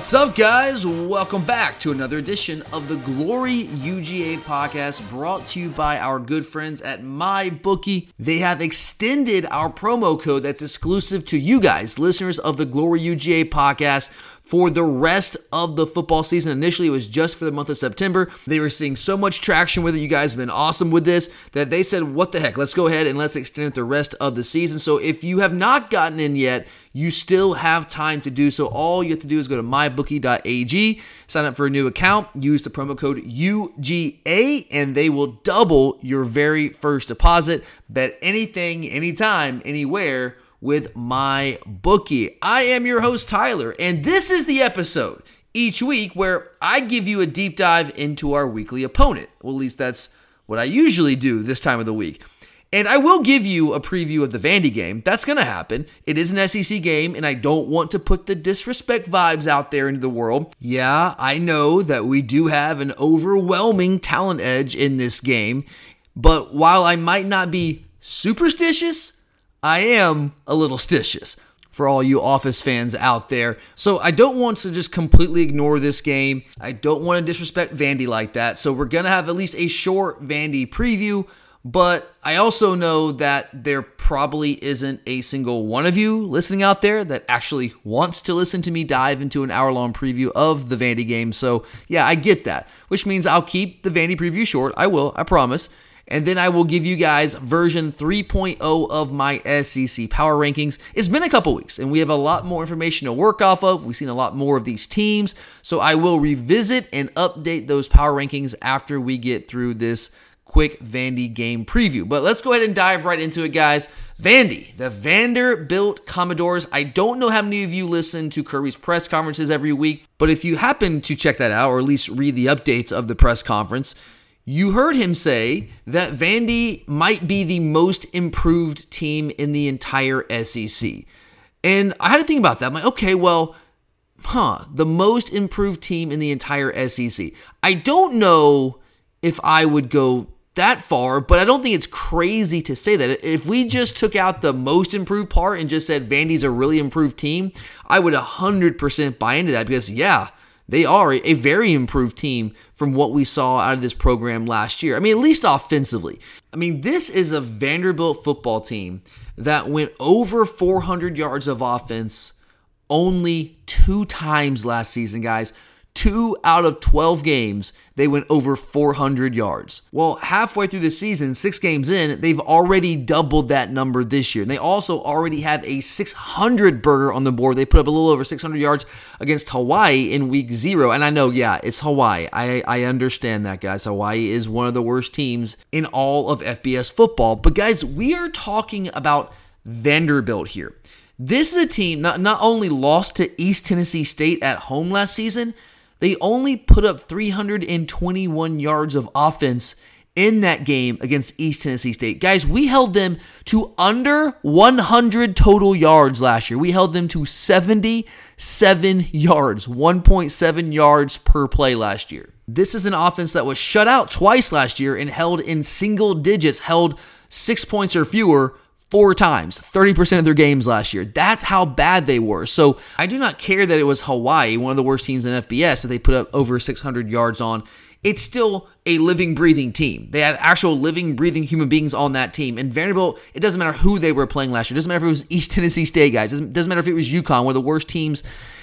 What's up, guys? Welcome back to another edition of the Glory UGA podcast brought to you by our good friends at MyBookie. They have extended our promo code that's exclusive to you guys, listeners of the Glory UGA podcast for the rest of the football season. Initially, it was just for the month of September. They were seeing so much traction with it. You guys have been awesome with this that they said, what the heck, let's go ahead and let's extend it the rest of the season. So if you have not gotten in yet, you still have time to do so. All you have to do is go to mybookie.ag, sign up for a new account, use the promo code UGA, and they will double your very first deposit. Bet anything, anytime, anywhere with my bookie. I am your host, Tyler, and this is the episode each week where I give you a deep dive into our weekly opponent. Well, at least that's what I usually do this time of the week. And I will give you a preview of the Vandy game. That's going to happen. It is an SEC game, and I don't want to put the disrespect vibes out there into the world. Yeah, I know that we do have an overwhelming talent edge in this game, but while I might not be superstitious, I am a little stitious for all you Office fans out there. So I don't want to just completely ignore this game. I don't want to disrespect Vandy like that. So we're going to have at least a short Vandy preview. But I also know that there probably isn't a single one of you listening out there that actually wants to listen to me dive into an hour long preview of the Vandy game. So, yeah, I get that, which means I'll keep the Vandy preview short. I will, I promise. And then I will give you guys version 3.0 of my SEC power rankings. It's been a couple weeks and we have a lot more information to work off of. We've seen a lot more of these teams. So I will revisit and update those power rankings after we get through this quick Vandy game preview. But let's go ahead and dive right into it, guys. Vandy, the Vanderbilt Commodores. I don't know how many of you listen to Kirby's press conferences every week, but if you happen to check that out or at least read the updates of the press conference, you heard him say that Vandy might be the most improved team in the entire SEC. And I had to think about that. I'm like, okay, well, huh, the most improved team in the entire SEC. I don't know if I would go that far, but I don't think it's crazy to say that. If we just took out the most improved part and just said Vandy's a really improved team, I would 100% buy into that because, yeah, they are a very improved team from what we saw out of this program last year. I mean, at least offensively. I mean, this is a Vanderbilt football team that went over 400 yards of offense only two times last season, guys. Two out of 12 games, they went over 400 yards. Well, halfway through the season, six games in, they've already doubled that number this year. And they also already have a 600 burger on the board. They put up a little over 600 yards against Hawaii in week zero. And I know, yeah, it's Hawaii. I, I understand that, guys. Hawaii is one of the worst teams in all of FBS football. But, guys, we are talking about Vanderbilt here. This is a team not, not only lost to East Tennessee State at home last season, they only put up 321 yards of offense in that game against East Tennessee State. Guys, we held them to under 100 total yards last year. We held them to 77 yards, 1.7 yards per play last year. This is an offense that was shut out twice last year and held in single digits, held six points or fewer four times, 30% of their games last year. That's how bad they were. So I do not care that it was Hawaii, one of the worst teams in FBS, that they put up over 600 yards on. It's still a living, breathing team. They had actual living, breathing human beings on that team. And Vanderbilt, it doesn't matter who they were playing last year. It doesn't matter if it was East Tennessee State guys. It doesn't, doesn't matter if it was UConn, one of the worst teams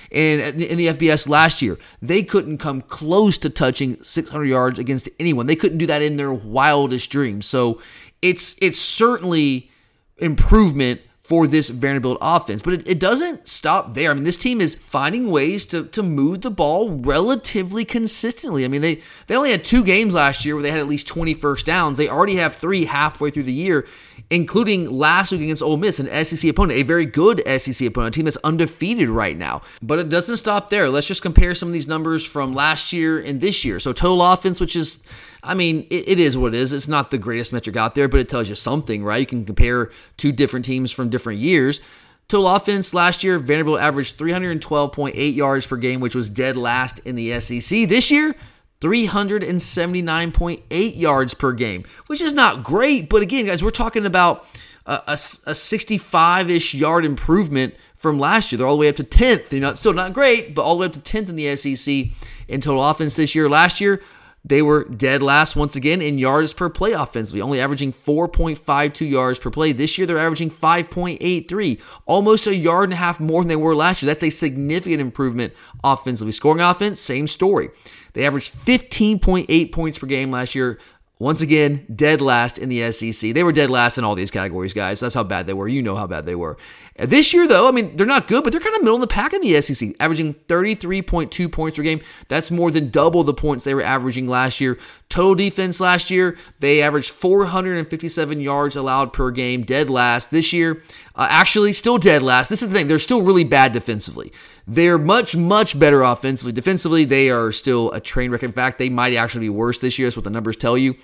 in, in the FBS last year. They couldn't come close to touching 600 yards against anyone. They couldn't do that in their wildest dreams. So it's it's certainly improvement for this Vanderbilt offense. But it, it, doesn't stop there. I mean, this team is finding ways to, to move the ball relatively consistently. I mean, they, they only had two games last year where they had at least 20 first downs. They already have three halfway through the year, including last week against Ole Miss, an SEC opponent, a very good SEC opponent, team that's undefeated right now. But it doesn't stop there. Let's just compare some of these numbers from last year and this year. So total offense, which is I mean, it, it is what it is. It's not the greatest metric out there, but it tells you something, right? You can compare two different teams from different years. Total offense last year, Vanderbilt averaged 312.8 yards per game, which was dead last in the SEC. This year, 379.8 yards per game, which is not great. But again, guys, we're talking about a, a, a 65 ish yard improvement from last year. They're all the way up to 10th. You know, still not great, but all the way up to 10th in the SEC in total offense this year. Last year, they were dead last once again in yards per play offensively, only averaging 4.52 yards per play. This year, they're averaging 5.83, almost a yard and a half more than they were last year. That's a significant improvement offensively. Scoring offense, same story. They averaged 15.8 points per game last year, once again, dead last in the SEC. They were dead last in all these categories, guys. That's how bad they were. You know how bad they were. This year, though, I mean, they're not good, but they're kind of middle of the pack in the SEC, averaging 33.2 points per game. That's more than double the points they were averaging last year. Total defense last year, they averaged 457 yards allowed per game, dead last. This year, uh, actually, still dead last. This is the thing, they're still really bad defensively. They're much, much better offensively. Defensively, they are still a train wreck. In fact, they might actually be worse this year. That's what the numbers tell you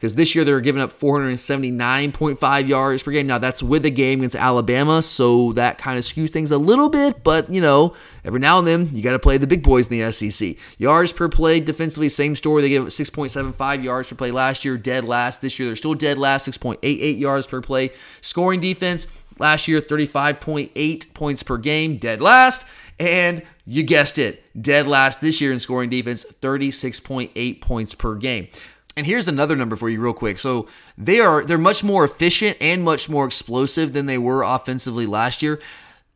because this year they're giving up 479.5 yards per game. Now that's with a game against Alabama, so that kind of skews things a little bit, but you know, every now and then you got to play the big boys in the SEC. Yards per play defensively, same story. They gave up 6.75 yards per play last year, dead last. This year they're still dead last, 6.88 yards per play. Scoring defense last year, 35.8 points per game, dead last. And you guessed it, dead last this year in scoring defense, 36.8 points per game. And here's another number for you real quick. So they are they're much more efficient and much more explosive than they were offensively last year.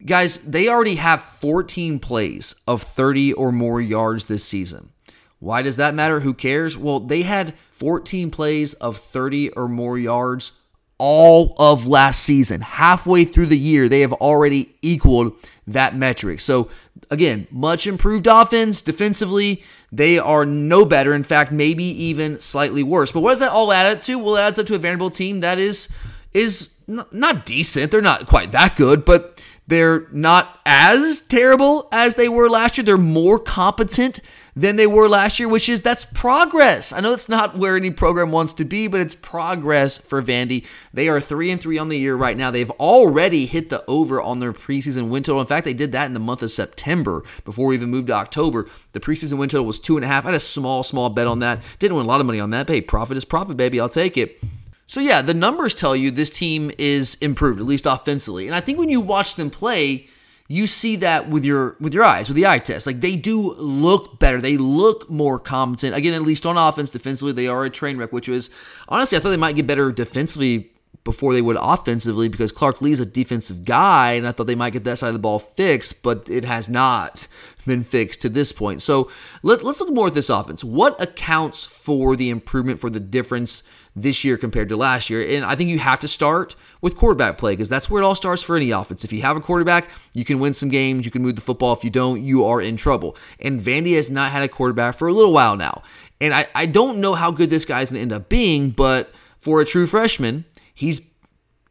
Guys, they already have 14 plays of 30 or more yards this season. Why does that matter? Who cares? Well, they had 14 plays of 30 or more yards all of last season. Halfway through the year, they have already equaled that metric. So, again, much improved offense defensively. They are no better. In fact, maybe even slightly worse. But what does that all add up to? Well, it adds up to a Vanderbilt team that is is not decent. They're not quite that good, but they're not as terrible as they were last year. They're more competent than they were last year, which is that's progress. I know it's not where any program wants to be, but it's progress for Vandy. They are three and three on the year right now. They've already hit the over on their preseason win total. In fact, they did that in the month of September before we even moved to October. The preseason win total was two and a half. I had a small, small bet on that. Didn't win a lot of money on that. But hey, profit is profit, baby. I'll take it. So yeah, the numbers tell you this team is improved, at least offensively. And I think when you watch them play, you see that with your with your eyes with the eye test. Like they do look better. They look more competent. Again at least on offense defensively they are a train wreck which was honestly i thought they might get better defensively before they would offensively because clark lea's a defensive guy and i thought they might get that side of the ball fixed but it has not been fixed to this point. So let, let's look more at this offense. What accounts for the improvement for the difference this year compared to last year. And I think you have to start with quarterback play because that's where it all starts for any offense. If you have a quarterback, you can win some games, you can move the football. If you don't, you are in trouble. And Vandy has not had a quarterback for a little while now. And I, I don't know how good this guy's going to end up being, but for a true freshman, he's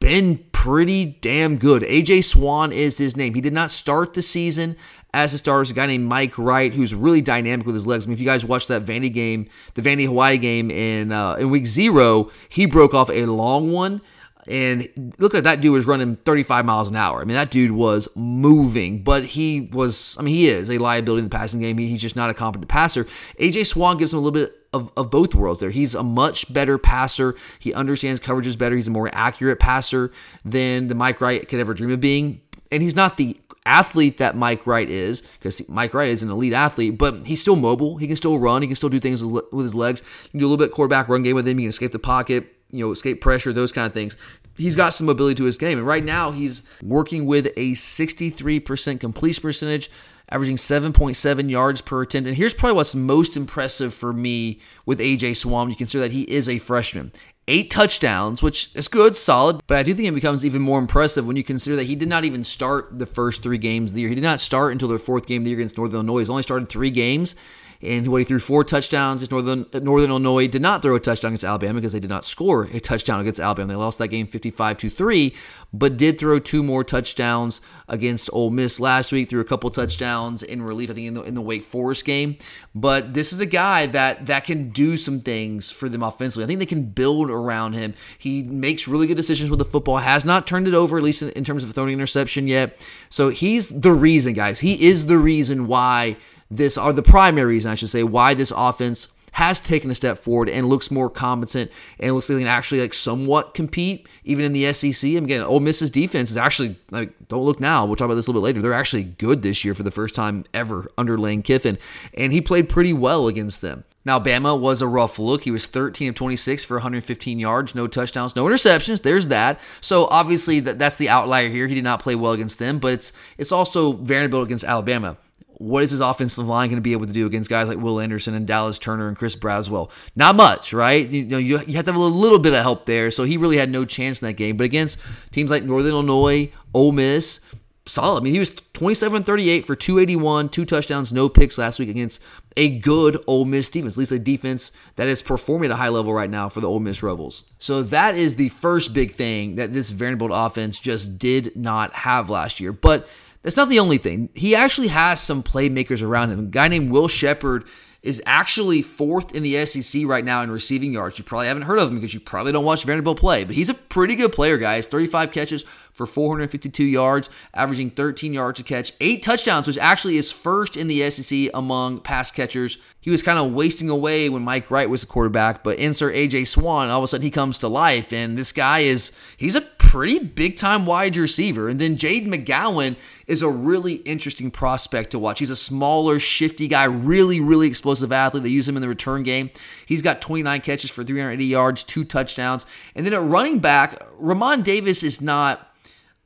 been pretty damn good. AJ Swann is his name. He did not start the season as a starter is a guy named Mike Wright, who's really dynamic with his legs. I mean, if you guys watched that Vandy game, the Vandy Hawaii game in uh, in week zero, he broke off a long one. And look at that dude was running 35 miles an hour. I mean, that dude was moving, but he was, I mean, he is a liability in the passing game. He, he's just not a competent passer. AJ Swann gives him a little bit of, of both worlds there. He's a much better passer. He understands coverages better. He's a more accurate passer than the Mike Wright could ever dream of being. And he's not the athlete that Mike Wright is, because Mike Wright is an elite athlete, but he's still mobile. He can still run. He can still do things with, with his legs. You can do a little bit of quarterback run game with him. He can escape the pocket, you know, escape pressure, those kind of things. He's got some ability to his game. And right now, he's working with a 63% completion percentage, averaging 7.7 yards per attempt. And here's probably what's most impressive for me with AJ Swann. You consider that he is a freshman eight touchdowns, which is good, solid, but I do think it becomes even more impressive when you consider that he did not even start the first three games of the year. He did not start until the fourth game of the year against Northern Illinois. He's only started three games and what he threw four touchdowns Northern Northern Illinois. Did not throw a touchdown against Alabama because they did not score a touchdown against Alabama. They lost that game 55 to three, but did throw two more touchdowns against Ole Miss last week. Threw a couple touchdowns in relief, I think, in the, in the Wake Forest game. But this is a guy that that can do some things for them offensively. I think they can build around him. He makes really good decisions with the football. Has not turned it over, at least in, in terms of throwing interception yet. So he's the reason, guys. He is the reason why this are the primary reason I should say why this offense has taken a step forward and looks more competent and looks like they can actually like somewhat compete even in the SEC. And again, Ole Miss's defense is actually like don't look now. We'll talk about this a little bit later. They're actually good this year for the first time ever under Lane Kiffin, and he played pretty well against them. Now, Bama was a rough look. He was 13 of 26 for 115 yards, no touchdowns, no interceptions. There's that. So obviously that, that's the outlier here. He did not play well against them, but it's it's also Vanderbilt against Alabama what is his offensive line going to be able to do against guys like Will Anderson and Dallas Turner and Chris Braswell? Not much, right? You know, you, you have to have a little bit of help there. So he really had no chance in that game. But against teams like Northern Illinois, Ole Miss, solid. I mean, he was 27 38 for 281, two touchdowns, no picks last week against a good Ole Miss defense, at least a defense that is performing at a high level right now for the Ole Miss Rebels. So that is the first big thing that this Vanderbilt offense just did not have last year. But that's not the only thing. He actually has some playmakers around him. A guy named Will Sheppard is actually fourth in the SEC right now in receiving yards. You probably haven't heard of him because you probably don't watch Vanderbilt play, but he's a pretty good player, guys. 35 catches for 452 yards, averaging 13 yards a catch, eight touchdowns, which actually is first in the SEC among pass catchers. He was kind of wasting away when Mike Wright was the quarterback, but insert AJ Swann, all of a sudden he comes to life, and this guy is he's a pretty big time wide receiver. And then Jade McGowan is a really interesting prospect to watch. He's a smaller, shifty guy, really, really explosive athlete. They use him in the return game. He's got 29 catches for 380 yards, two touchdowns. And then at running back, Ramon Davis is not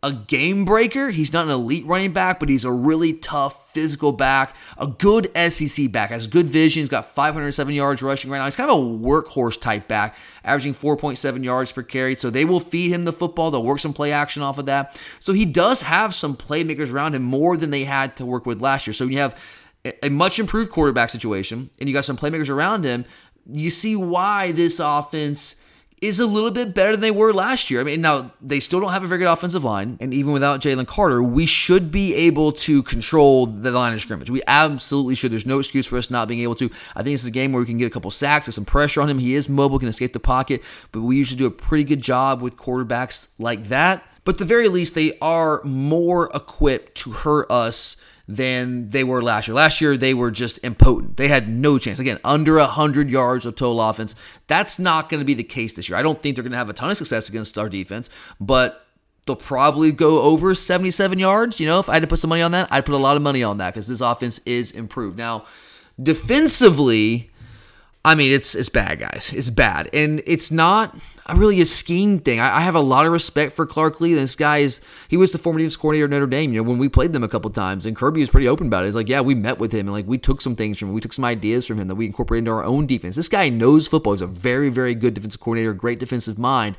a game breaker. He's not an elite running back, but he's a really tough physical back, a good SEC back, has good vision. He's got 507 yards rushing right now. He's kind of a workhorse type back, averaging 4.7 yards per carry. So they will feed him the football. They'll work some play action off of that. So he does have some playmakers around him more than they had to work with last year. So you have a much improved quarterback situation and you got some playmakers around him. You see why this offense is a little bit better than they were last year. I mean, now they still don't have a very good offensive line, and even without Jalen Carter, we should be able to control the line of scrimmage. We absolutely should. There's no excuse for us not being able to. I think this is a game where we can get a couple sacks, get some pressure on him. He is mobile, can escape the pocket, but we usually do a pretty good job with quarterbacks like that. But at the very least, they are more equipped to hurt us than they were last year. Last year, they were just impotent. They had no chance. Again, under 100 yards of total offense. That's not going to be the case this year. I don't think they're going to have a ton of success against our defense, but they'll probably go over 77 yards. You know, if I had to put some money on that, I'd put a lot of money on that because this offense is improved. Now, defensively, I mean, it's it's bad, guys. It's bad, and it's not a really a scheme thing. I, I, have a lot of respect for Clark Lea. This guy is he was the former defense coordinator at Notre Dame. You know, when we played them a couple times, and Kirby was pretty open about it. He's like, yeah, we met with him, and like we took some things from him. We took some ideas from him that we incorporated into our own defense. This guy knows football. He's a very very good defensive coordinator, great defensive mind.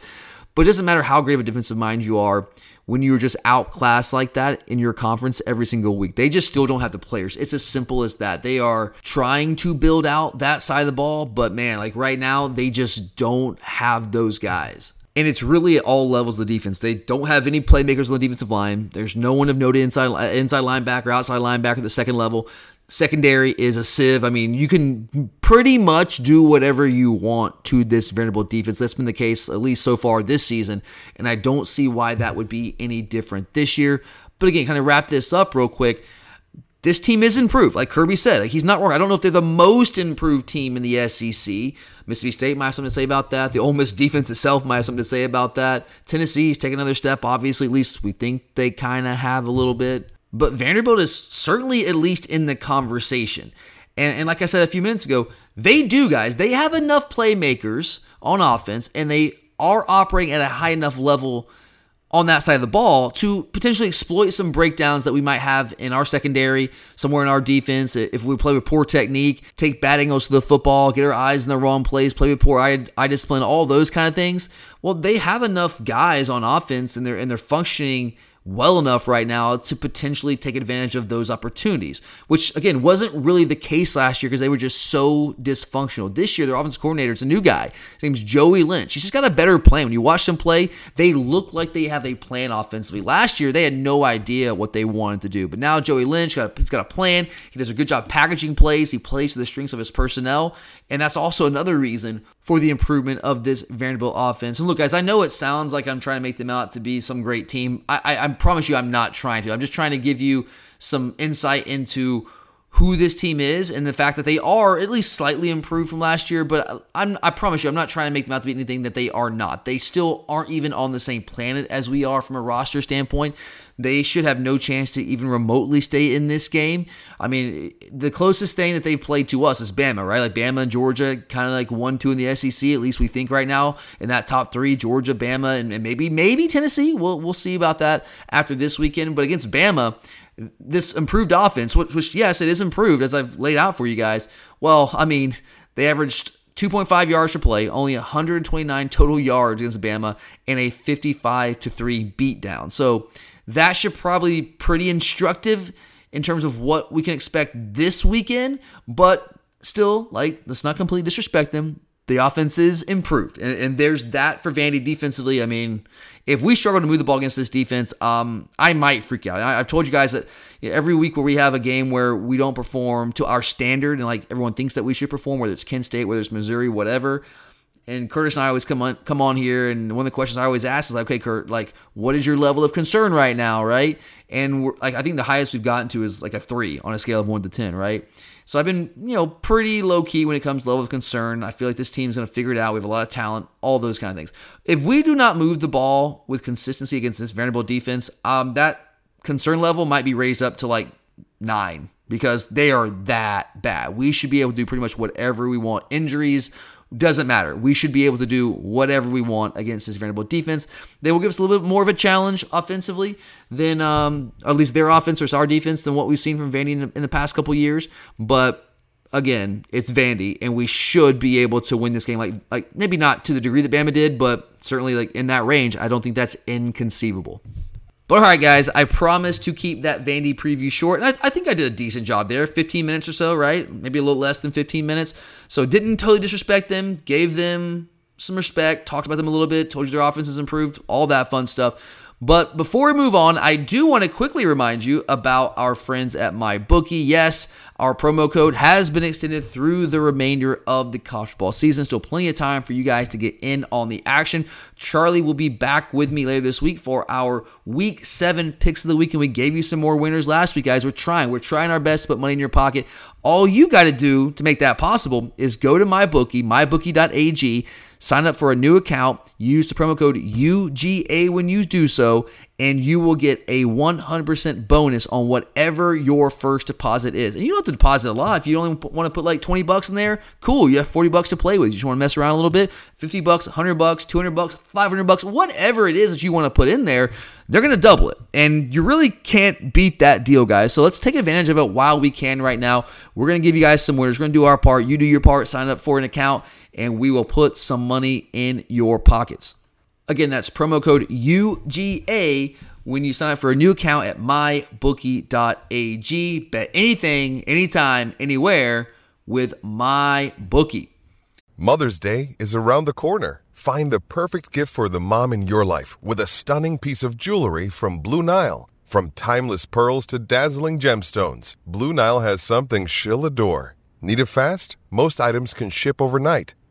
But it doesn't matter how great of a defensive mind you are when you're just outclassed like that in your conference every single week. They just still don't have the players. It's as simple as that. They are trying to build out that side of the ball, but man, like right now, they just don't have those guys. And it's really at all levels of the defense. They don't have any playmakers on the defensive line. There's no one of note inside inside linebacker, outside linebacker at the second level. Secondary is a sieve. I mean, you can pretty much do whatever you want to this Vanderbilt defense. That's been the case at least so far this season, and I don't see why that would be any different this year. But again, kind of wrap this up real quick. this team is improved. Like Kirby said, like he's not wrong. I don't know if they're the most improved team in the SEC. Mississippi State might have something to say about that. The Ole Miss defense itself might have something to say about that. Tennessee's taking another step. Obviously, at least we think they kind of have a little bit. But Vanderbilt is certainly at least in the conversation. And, and like I said a few minutes ago, they do, guys. They have enough playmakers on offense, and they are operating at a high enough level on that side of the ball to potentially exploit some breakdowns that we might have in our secondary, somewhere in our defense. If we play with poor technique, take bad angles to the football, get our eyes in the wrong place, play with poor eye, eye discipline, all those kind of things. Well, they have enough guys on offense and they're and they're functioning well enough right now to potentially take advantage of those opportunities, which again wasn't really the case last year because they were just so dysfunctional. This year, their offensive coordinator is a new guy. His name's Joey Lynch. He's just got a better plan. When you watch them play, they look like they have a plan offensively. Last year, they had no idea what they wanted to do, but now Joey Lynch got a, he's got a plan. He does a good job packaging plays. He plays to the strengths of his personnel, and that's also another reason for the improvement of this Vanderbilt offense. And look, guys, I know it sounds like I'm trying to make them out to be some great team. I, I, I promise you, I'm not trying to. I'm just trying to give you some insight into who this team is and the fact that they are at least slightly improved from last year. But I'm, I promise you, I'm not trying to make them out to be anything that they are not. They still aren't even on the same planet as we are from a roster standpoint. They should have no chance to even remotely stay in this game. I mean, the closest thing that they've played to us is Bama, right? Like Bama and Georgia, kind of like one, two in the SEC. At least we think right now in that top three: Georgia, Bama, and, and maybe maybe Tennessee. We'll we'll see about that after this weekend. But against Bama, this improved offense, which, which yes, it is improved as I've laid out for you guys. Well, I mean, they averaged 2.5 yards per play, only 129 total yards against Bama, and a 55 to 3 beatdown. So that should probably be pretty instructive in terms of what we can expect this weekend, but still, like, let's not completely disrespect them. The offense is improved, and, and there's that for Vandy defensively. I mean, if we struggle to move the ball against this defense, um, I might freak out. I, have told you guys that every week where we have a game where we don't perform to our standard, and like everyone thinks that we should perform, whether it's Kent State, whether it's Missouri, whatever, and Curtis and I always come on come on here, and one of the questions I always ask is like, okay, Kurt, like, what is your level of concern right now, right? And like, I think the highest we've gotten to is like a three on a scale of one to ten, right? So I've been, you know, pretty low key when it comes to level of concern. I feel like this team's going to figure it out. We have a lot of talent, all those kind of things. If we do not move the ball with consistency against this Vanderbilt defense, um, that concern level might be raised up to like nine because they are that bad. We should be able to do pretty much whatever we want. Injuries, doesn't matter. We should be able to do whatever we want against this Vanderbilt defense. They will give us a little bit more of a challenge offensively than, um, at least their offense versus our defense than what we've seen from Vandy in the, in the past couple years. But again, it's Vandy, and we should be able to win this game. Like, like maybe not to the degree that Bama did, but certainly like in that range. I don't think that's inconceivable. But all right, guys, I promised to keep that Vandy preview short, and I, I, think I did a decent job there 15 minutes or so, right? Maybe a little less than 15 minutes. So didn't totally disrespect them, gave them some respect, talked about them a little bit, told you their offense has improved, all that fun stuff. But before we move on, I do want to quickly remind you about our friends at MyBookie. Yes, our promo code has been extended through the remainder of the college football season. Still plenty of time for you guys to get in on the action. Charlie will be back with me later this week for our week seven picks of the week. And we gave you some more winners last week, guys. We're trying. We're trying our best to put money in your pocket. All you got to do to make that possible is go to MyBookie, mybookie.ag Sign up for a new account, use the promo code UGA when you do so, and you will get a 100% bonus on whatever your first deposit is. And you don't have to deposit a lot. If you only want to put like 20 bucks in there, cool. You have 40 bucks to play with. You just want to mess around a little bit, 50 bucks, 100 bucks, 200 bucks, 500 bucks, whatever it is that you want to put in there they're going to double it. And you really can't beat that deal, guys. So let's take advantage of it while we can right now. We're going to give you guys some winners. We're going to do our part. You do your part, sign up for an account, and we will put some money in your pockets. Again, that's promo code UGA when you sign up for a new account at mybookie.ag. Bet anything, anytime, anywhere with MyBookie. Mother's Day is around the corner. Find the perfect gift for the mom in your life with a stunning piece of jewelry from Blue Nile. From timeless pearls to dazzling gemstones, Blue Nile has something she'll adore. Need it fast? Most items can ship overnight.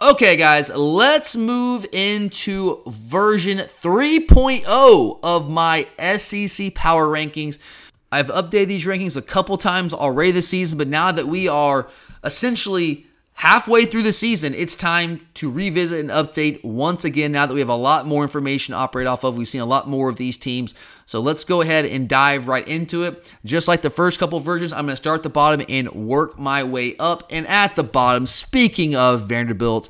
Okay, guys, let's move into version 3.0 of my SEC Power Rankings. I've updated these rankings a couple times already this season, but now that we are essentially halfway through the season, it's time to revisit and update once again now that we have a lot more information to operate off of. We've seen a lot more of these teams. So let's go ahead and dive right into it. Just like the first couple versions, I'm going to start the bottom and work my way up. And at the bottom, speaking of Vanderbilt,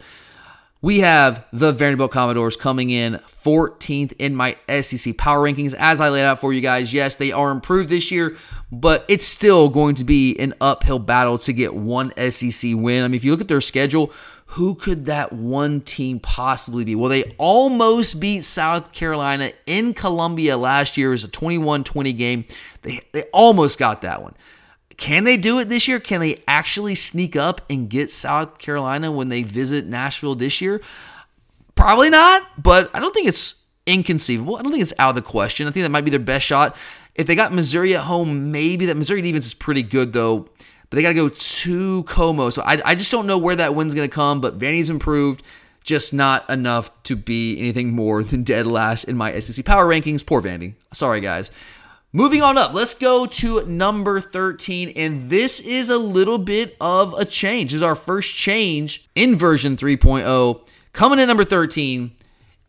we have the Vanderbilt Commodores coming in 14th in my SEC power rankings. As I laid out for you guys, yes, they are improved this year, but it's still going to be an uphill battle to get one SEC win. I mean, if you look at their schedule, who could that one team possibly be? Well, they almost beat South Carolina in Columbia last year. It was a 21 20 game. They, they almost got that one. Can they do it this year? Can they actually sneak up and get South Carolina when they visit Nashville this year? Probably not, but I don't think it's inconceivable. I don't think it's out of the question. I think that might be their best shot. If they got Missouri at home, maybe that Missouri defense is pretty good though. But they got to go to Como. So I, I just don't know where that win's going to come. But Vandy's improved, just not enough to be anything more than dead last in my SEC power rankings. Poor Vandy. Sorry, guys. Moving on up, let's go to number 13. And this is a little bit of a change. This is our first change in version 3.0. Coming in number 13,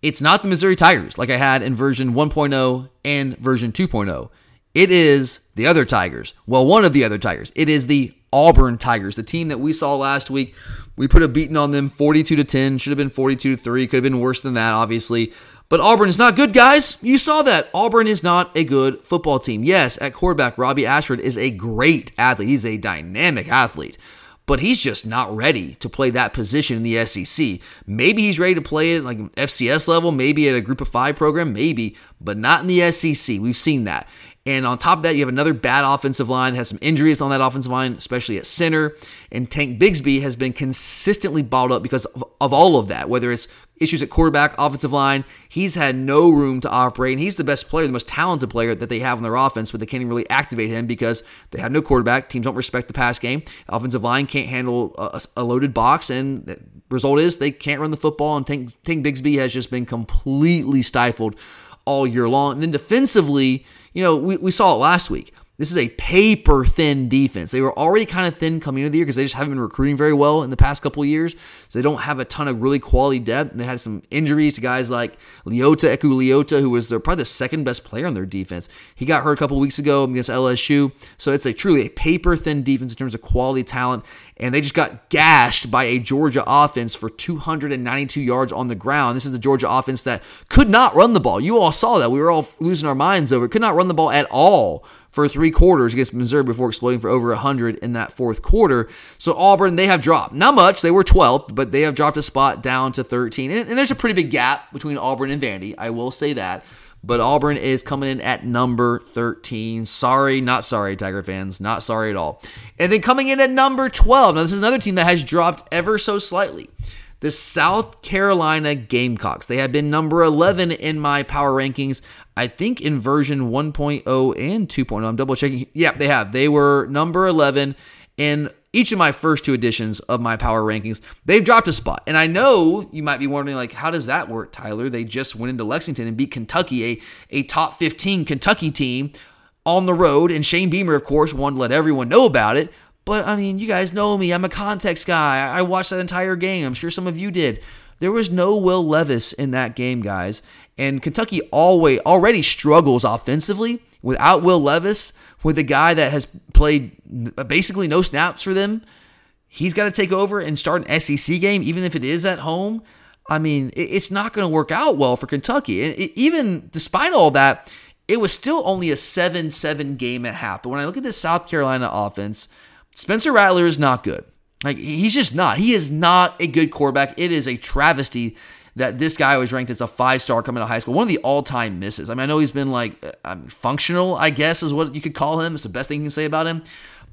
it's not the Missouri Tigers like I had in version 1.0 and version 2.0. It is the other Tigers. Well, one of the other Tigers. It is the Auburn Tigers, the team that we saw last week. We put a beating on them 42 to 10, should have been 42 to 3, could have been worse than that, obviously. But Auburn is not good, guys. You saw that. Auburn is not a good football team. Yes, at quarterback, Robbie Ashford is a great athlete. He's a dynamic athlete, but he's just not ready to play that position in the SEC. Maybe he's ready to play it like FCS level, maybe at a group of five program, maybe, but not in the SEC. We've seen that. And on top of that, you have another bad offensive line, that has some injuries on that offensive line, especially at center. And Tank Bigsby has been consistently balled up because of, of, all of that, whether it's issues at quarterback, offensive line. He's had no room to operate. And he's the best player, the most talented player that they have on their offense, but they can't even really activate him because they have no quarterback. Teams don't respect the pass game. offensive line can't handle a, a loaded box. And the result is they can't run the football. And Tank, Tank Bigsby has just been completely stifled all year long. And then defensively, you know, we, we saw it last week. This is a paper thin defense. They were already kind of thin coming into the year because they just haven't been recruiting very well in the past couple years. So they don't have a ton of really quality depth. They had some injuries to guys like Leota, Eku Leota, who was their, probably the second best player on their defense. He got hurt a couple weeks ago against LSU. So it's a truly a paper thin defense in terms of quality talent. And they just got gashed by a Georgia offense for 292 yards on the ground. This is the Georgia offense that could not run the ball. You all saw that. We were all losing our minds over it. Could not run the ball at all for three quarters against Missouri before exploding for over 100 in that fourth quarter. So Auburn, they have dropped. Not much. They were 12th, but they have dropped a spot down to 13. And, and there's a pretty big gap between Auburn and Vandy. I will say that. But Auburn is coming in at number 13. Sorry, not sorry, Tiger fans. Not sorry at all. And then coming in at number 12. Now, this is another team that has dropped ever so slightly the South Carolina Gamecocks. They have been number 11 in my power rankings. I think in version 1.0 and 2.0. I'm double checking. Yeah, they have. They were number 11 in each of my first two editions of my power rankings. They've dropped a spot. And I know you might be wondering, like, how does that work, Tyler? They just went into Lexington and beat Kentucky, a, a top 15 Kentucky team on the road. And Shane Beamer, of course, wanted to let everyone know about it. But I mean, you guys know me. I'm a context guy. I watched that entire game. I'm sure some of you did. There was no Will Levis in that game, guys. And Kentucky always already struggles offensively without Will Levis, with a guy that has played basically no snaps for them. He's got to take over and start an SEC game, even if it is at home. I mean, it's not going to work out well for Kentucky. And even despite all that, it was still only a 7 7 game at half. But when I look at this South Carolina offense, Spencer Rattler is not good. Like, he's just not. He is not a good quarterback. It is a travesty that this guy was ranked as a five star coming to high school. One of the all time misses. I mean, I know he's been like uh, functional, I guess is what you could call him. It's the best thing you can say about him.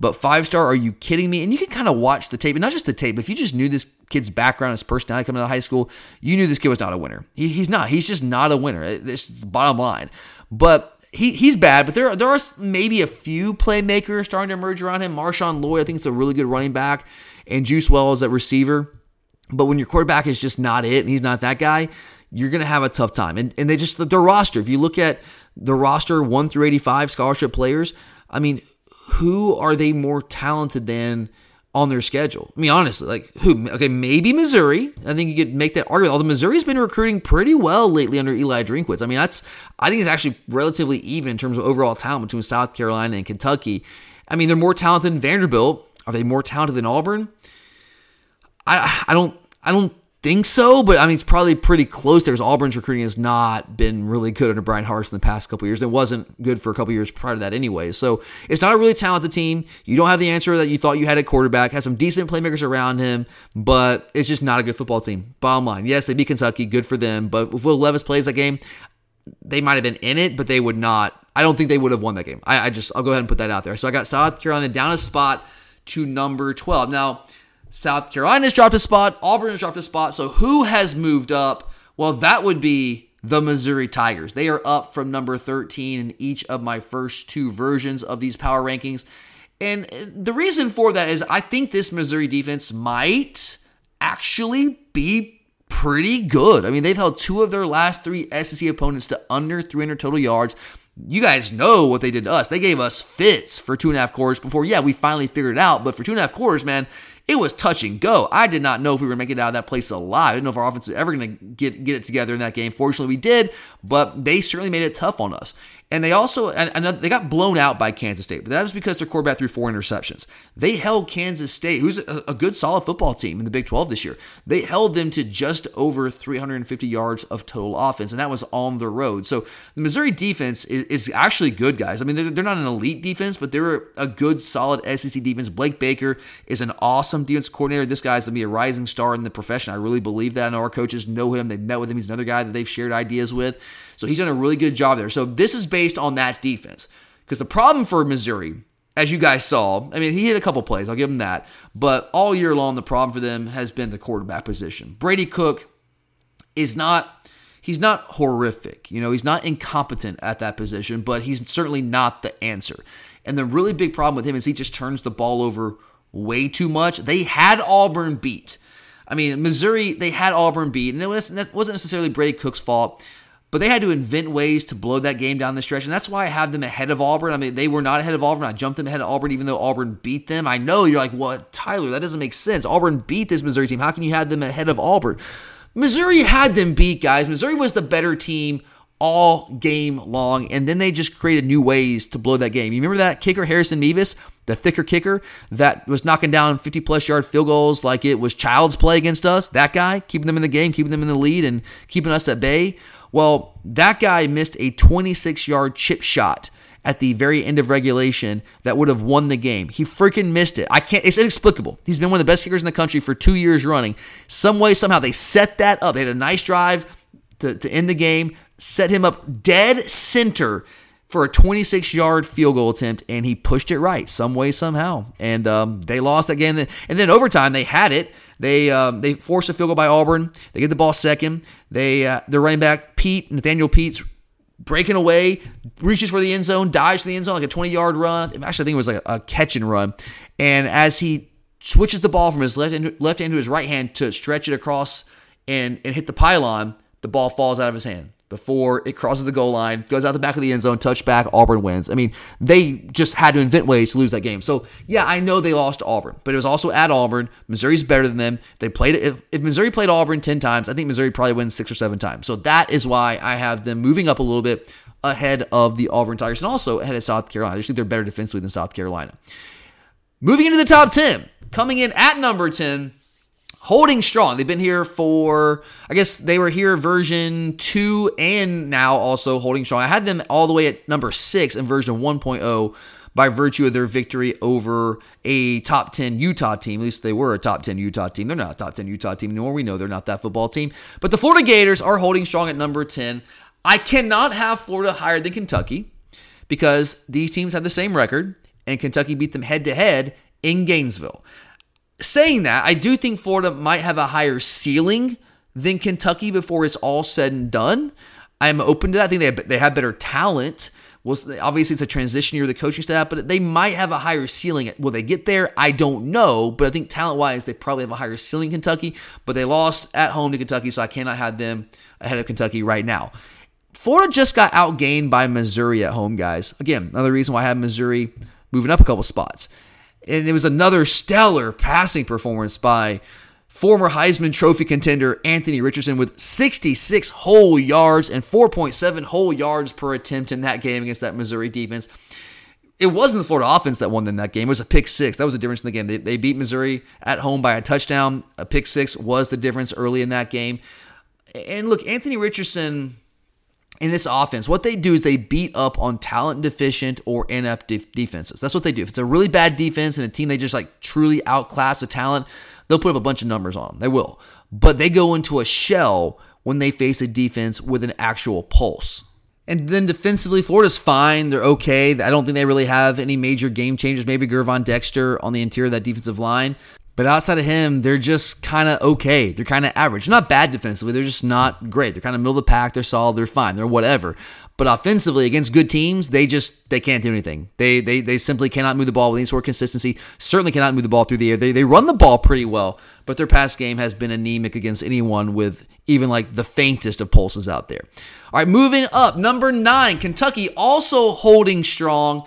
But five star, are you kidding me? And you can kind of watch the tape, and not just the tape, if you just knew this kid's background, his personality coming out of high school, you knew this kid was not a winner. He, he's not. He's just not a winner. This is the bottom line. But he, he's bad, but there, there are maybe a few playmakers starting to emerge around him. Marshawn Lloyd, I think, it's a really good running back, and Juice Wells at receiver. But when your quarterback is just not it, and he's not that guy, you're going to have a tough time. And, and they just, their roster, if you look at the roster 1 through 85 scholarship players, I mean, who are they more talented than on their schedule? I mean, honestly, like who? Okay, maybe Missouri. I think you could make that argument. Although Missouri's been recruiting pretty well lately under Eli Drinkwitz. I mean, that's I think it's actually relatively even in terms of overall talent between South Carolina and Kentucky. I mean, they're more talented than Vanderbilt. Are they more talented than Auburn? I I don't I don't think so, but I mean it's probably pretty close. There's Auburn's recruiting has not been really good under Bryan Harsin the past couple years. It wasn't good for a couple years prior to that anyway. So it's not a really talented team. You don't have the answer that you thought you had at quarterback. Has some decent playmakers around him, but it's just not a good football team. Bottom line, yes, they beat Kentucky, good for them. But if Will Levis plays that game, they might have been in it, but they would not. I don't think they would have won that game. I, I just I'll go ahead and put that out there. So I got South Carolina down a spot to number 12. Now South Carolina's dropped a spot. Auburn has dropped a spot. So who has moved up? Well, that would be the Missouri Tigers. They are up from number 13 in each of my first two versions of these power rankings. And uh, the reason for that is I think this Missouri defense might actually be pretty good. I mean, they've held two of their last three SEC opponents to under 300 total yards. You guys know what they did to us. They gave us fits for two and a half quarters before, yeah, we finally figured it out. But for two and a half quarters, man, it was touch and go. I did not know if we were making it out of that place alive. I didn't know if our offense was ever going to get get it together in that game. Fortunately, we did, but they certainly made it tough on us. And they also and, they got blown out by Kansas State, but that was because their quarterback threw four interceptions. They held Kansas State, who's a, good, solid football team in the Big 12 this year. They held them to just over 350 yards of total offense, and that was on the road. So the Missouri defense is, is actually good, guys. I mean, they're, they're not an elite defense, but they're a good, solid SEC defense. Blake Baker is an awesome defense coordinator. This guy's gonna be a rising star in the profession. I really believe that. I know our coaches know him. They've met with him. He's another guy that they've shared ideas with. So he's done a really good job there. So this is based on that defense. Because the problem for Missouri, as you guys saw, I mean, he hit a couple plays, I'll give him that. But all year long, the problem for them has been the quarterback position. Brady Cook is not. He's not horrific. You know, he's not incompetent at that position, but he's certainly not the answer. And the really big problem with him is he just turns the ball over way too much. They had Auburn beat. I mean, Missouri, they had Auburn beat, and it wasn't necessarily Brady Cook's fault. But they had to invent ways to blow that game down the stretch. And that's why I have them ahead of Auburn. I mean, they were not ahead of Auburn. I jumped them ahead of Auburn, even though Auburn beat them. I know you're like, what, Tyler? That doesn't make sense. Auburn beat this Missouri team. How can you have them ahead of Auburn? Missouri had them beat, guys. Missouri was the better team all game long, and then they just created new ways to blow that game. You remember that kicker, Harrison Mevis, the thicker kicker that was knocking down 50 plus yard field goals like it was child's play against us? That guy, keeping them in the game, keeping them in the lead, and keeping us at bay. Well, that guy missed a 26 yard chip shot at the very end of regulation that would have won the game. He freaking missed it. I can't, it's inexplicable. He's been one of the best kickers in the country for two years running. Some way, somehow, they set that up. They had a nice drive to, to end the game, set him up dead center for a 26 yard field goal attempt, and he pushed it right some way, somehow. And um, they lost that game. And then overtime, they had it. They um, they forced a field goal by Auburn. They get the ball second. They uh, their running back Peat Nathaniel Peat's breaking away, reaches for the end zone, dives for the end zone like a 20 yard run. Actually, I think it was like a catch and run. And as he switches the ball from his left hand, left hand to his right hand to stretch it across and and hit the pylon, the ball falls out of his hand. Before it crosses the goal line, goes out the back of the end zone, touchback, Auburn wins. I mean, they just had to invent ways to lose that game. So, yeah, I know they lost Auburn, but it was also at Auburn. Missouri's better than them. They played if, if Missouri played Auburn 10 times, I think Missouri probably wins six or seven times. So that is why I have them moving up a little bit ahead of the Auburn Tigers and also ahead of South Carolina. I just think they're better defensively than South Carolina. Moving into the top 10, coming in at number 10, holding strong. They've been here for, I guess they were here version 2 and now also holding strong. I had them all the way at number 6 in version 1.0 by virtue of their victory over a top 10 Utah team. At least they were a top 10 Utah team. They're not a top 10 Utah team anymore. We know they're not that football team. But the Florida Gators are holding strong at number 10. I cannot have Florida higher than Kentucky because these teams have the same record and Kentucky beat them head to head in Gainesville saying that, I do think Florida might have a higher ceiling than Kentucky before it's all said and done. I'm open to that. I think they have, they have better talent. Well, obviously, it's a transition year, the coaching staff, but they might have a higher ceiling. Will they get there? I don't know, but I think talent wise, they probably have a higher ceiling Kentucky, but they lost at home to Kentucky, so I cannot have them ahead of Kentucky right now. Florida just got outgained by Missouri at home, guys. Again, another reason why I have Missouri moving up a couple spots. And it was another stellar passing performance by former Heisman Trophy contender Anthony Richardson with 66 whole yards and 4.7 whole yards per attempt in that game against that Missouri defense. It wasn't the Florida offense that won them that game. It was a pick six. That was the difference in the game. They, they beat Missouri at home by a touchdown. A pick six was the difference early in that game. And look, Anthony Richardson in this offense, what they do is they beat up on talent deficient or inept defenses. That's what they do. If it's a really bad defense and a team they just like truly outclass the talent, they'll put up a bunch of numbers on them. They will. But they go into a shell when they face a defense with an actual pulse. And then defensively, Florida's fine. They're okay. I don't think they really have any major game changers. Maybe Gervon Dexter on the interior of that defensive line. But outside of him, they're just kind of okay. They're kind of average. Not bad defensively. They're just not great. They're kind of middle of the pack. They're solid. They're fine. They're whatever. But offensively, against good teams, they just they can't do anything. They they they simply cannot move the ball with any sort of consistency. Certainly cannot move the ball through the air. They they run the ball pretty well, but their pass game has been anemic against anyone with even like the faintest of pulses out there. All right, moving up, number nine, Kentucky also holding strong.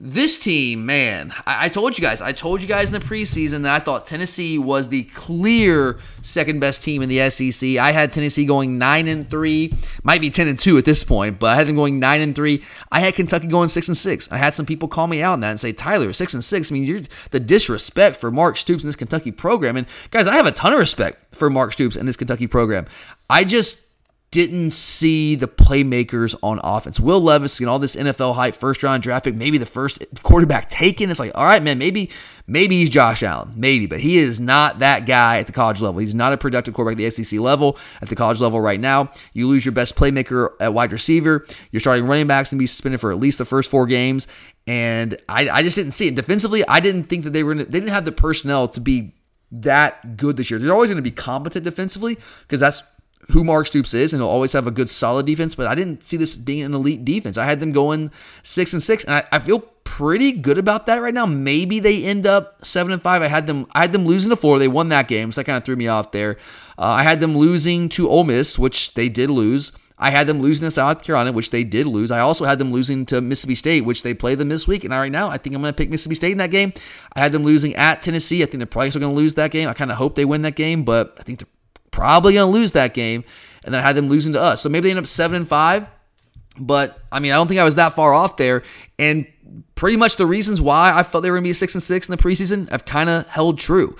This team, man, I, I, told you guys, I told you guys in the preseason that I thought Tennessee was the clear second best team in the SEC. I had Tennessee going nine and three, might be ten and two at this point, but I had them going nine and three. I had Kentucky going six and six. I had some people call me out on that and say, Tyler, six and six. I mean, you're the disrespect for Mark Stoops in this Kentucky program. And guys, I have a ton of respect for Mark Stoops and this Kentucky program. I just didn't see the playmakers on offense. Will Levis and all this NFL hype, first round draft pick, maybe the first quarterback taken. It's like, all right, man, maybe maybe he's Josh Allen, maybe, but he is not that guy at the college level. He's not a productive quarterback at the SEC level. At the college level right now, you lose your best playmaker at wide receiver. You're starting running backs and be suspended for at least the first four games, and I, I just didn't see it defensively. I didn't think that they were. Gonna, they didn't have the personnel to be that good this year. They're always going to be competent defensively because that's who Mark Stoops is, and he'll always have a good solid defense. But I didn't see this being an elite defense. I had them going six and six, and I, I feel pretty good about that right now. Maybe they end up seven and five. I had them. I had them losing to four. They won that game, so that kind of threw me off there. Uh, I had them losing to Ole Miss, which they did lose. I had them losing to South Carolina, which they did lose. I also had them losing to Mississippi State, which they played them this week. And right now, I think I'm going to pick Mississippi State in that game. I had them losing at Tennessee. I think they're probably still going to lose that game. I kind of hope they win that game, but I think they're probably going to lose that game and then I had them losing to us. So maybe they end up seven and five. But I mean, I don't think I was that far off there. And pretty much the reasons why I felt they were going to be six and six in the preseason have kind of held true.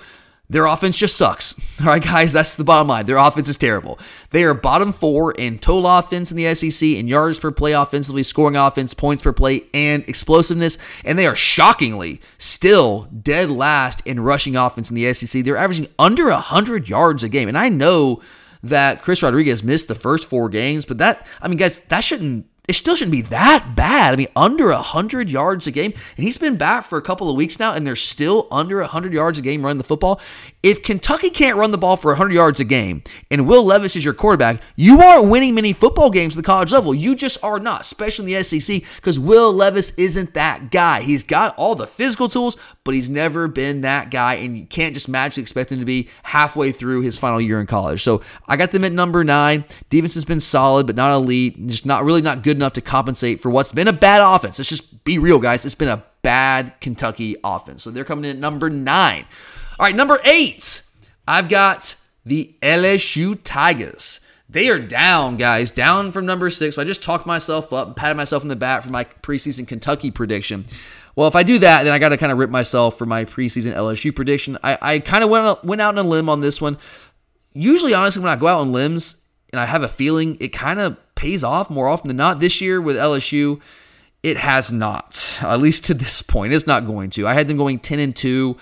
Their offense just sucks. All right, guys, that's the bottom line. Their offense is terrible. They are bottom four in total offense in the SEC, in yards per play offensively, scoring offense, points per play, and explosiveness. And they are shockingly still dead last in rushing offense in the SEC. They're averaging under 100 yards a game. And I know that Chris Rodriguez missed the first four games, but that, I mean, guys, that shouldn't it still shouldn't be that bad. I mean, under 100 yards a game. And he's been back for a couple of weeks now, and they're still under 100 yards a game running the football. If Kentucky can't run the ball for 100 yards a game and Will Levis is your quarterback, you aren't winning many football games at the college level. You just are not, especially in the SEC, because Will Levis isn't that guy. He's got all the physical tools, but he's never been that guy, and you can't just magically expect him to be halfway through his final year in college. So I got them at number nine. Defense has been solid, but not elite, just not really not good enough to compensate for what's been a bad offense. Let's just be real, guys. It's been a bad Kentucky offense. So they're coming in at number nine. All right, number eight, I've got the LSU Tigers. They are down, guys, down from number six. So I just talked myself up and patted myself in the back for my preseason Kentucky prediction. Well, if I do that, then I got to kind of rip myself for my preseason LSU prediction. I, I kind of went, went out on a limb on this one. Usually, honestly, when I go out on limbs and I have a feeling, it kind of pays off more often than not. This year with LSU, it has not, at least to this point. It's not going to. I had them going 10 and 2.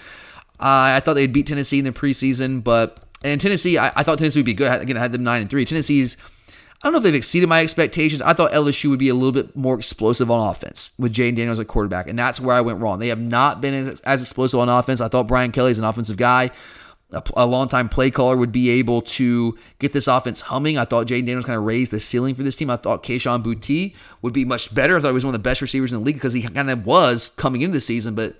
Uh, I thought they'd beat Tennessee in the preseason, but and Tennessee, I, I, thought Tennessee would be good. Again, I had them nine and three. Tennessee's, I don't know if they've exceeded my expectations. I thought LSU would be a little bit more explosive on offense with Jayden Daniels at quarterback, and that's where I went wrong. They have not been as, as explosive on offense. I thought Brian Kelly is an offensive guy. A, a long-time play caller would be able to get this offense humming. I thought Jayden Daniels kind of raised the ceiling for this team. I thought Kayshon Boutte would be much better. I thought he was one of the best receivers in the league because he kind of was coming into the season, but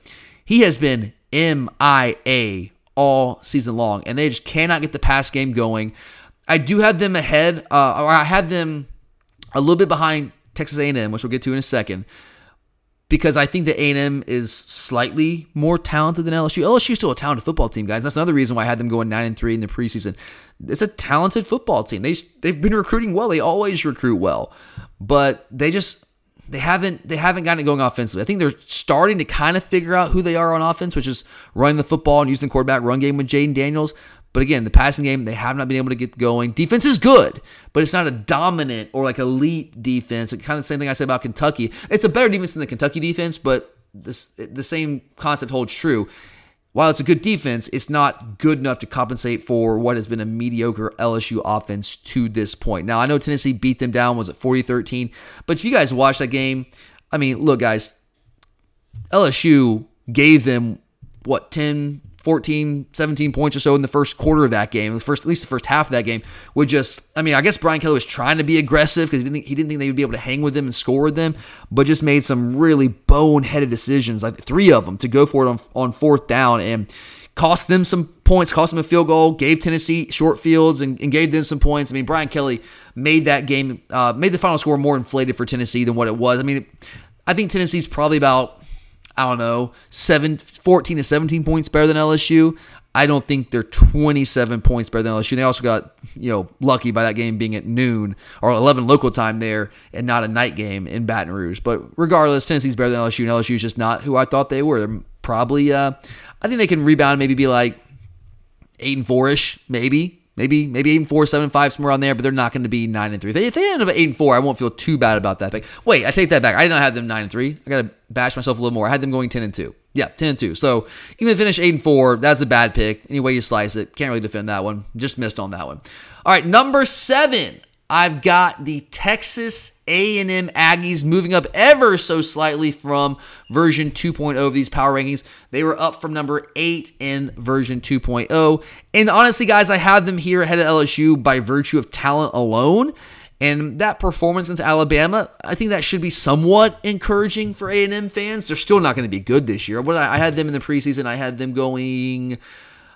he has been MIA all season long, and they just cannot get the pass game going. I do have them ahead, uh, or I had them a little bit behind Texas A&M, which we'll get to in a second, because I think that A&M is slightly more talented than LSU. LSU is still a talented football team, guys. That's another reason why I had them going nine and three in the preseason. It's a talented football team. They they've been recruiting well. They always recruit well, but they just they haven't they haven't gotten it going offensively. I think they're starting to kind of figure out who they are on offense, which is running the football and using the quarterback run game with Jayden Daniels. But again, the passing game, they have not been able to get going. Defense is good, but it's not a dominant or like elite defense. It's kind of the same thing I said about Kentucky. It's a better defense than the Kentucky defense, but this, the same concept holds true while it's a good defense, it's not good enough to compensate for what has been a mediocre LSU offense to this point. Now, I know Tennessee beat them down, was it 40 13? But if you guys watch that game, I mean, look, guys, LSU gave them, what, 10, 14, 17 points or so in the first quarter of that game, the first at least the first half of that game, would just I mean, I guess Brian Kelly was trying to be aggressive because he didn't he didn't think they would be able to hang with them and score with them, but just made some really boneheaded decisions, like three of them, to go for it on, on fourth down and cost them some points, cost them a field goal, gave Tennessee short fields and, and gave them some points. I mean, Brian Kelly made that game, uh, made the final score more inflated for Tennessee than what it was. I mean, I think Tennessee's probably about I don't know, seven, 14 to 17 points better than LSU. I don't think they're 27 points better than LSU. They also got, you know, lucky by that game being at noon or 11 local time there and not a night game in Baton Rouge. But regardless, Tennessee's better than LSU, and LSU's just not who I thought they were. They're probably, uh, I think they can rebound, maybe be like eight and four ish, maybe. Maybe maybe eight and four, seven and five, somewhere on there, but they're not going to be nine and three. If they, if they end up eight and four, I won't feel too bad about that. But wait, I take that back. I did not have them nine and three. I got to bash myself a little more. I had them going ten and two. Yeah, ten and two. So even finish eight and four, that's a bad pick. Any way you slice it, can't really defend that one. Just missed on that one. All right, number seven. I've got the Texas A&M Aggies moving up ever so slightly from version 2.0 of these power rankings. They were up from number 8 in version 2.0. And honestly, guys, I have them here ahead of LSU by virtue of talent alone. And that performance against Alabama, I think that should be somewhat encouraging for A&M fans. They're still not going to be good this year. I had them in the preseason. I had them going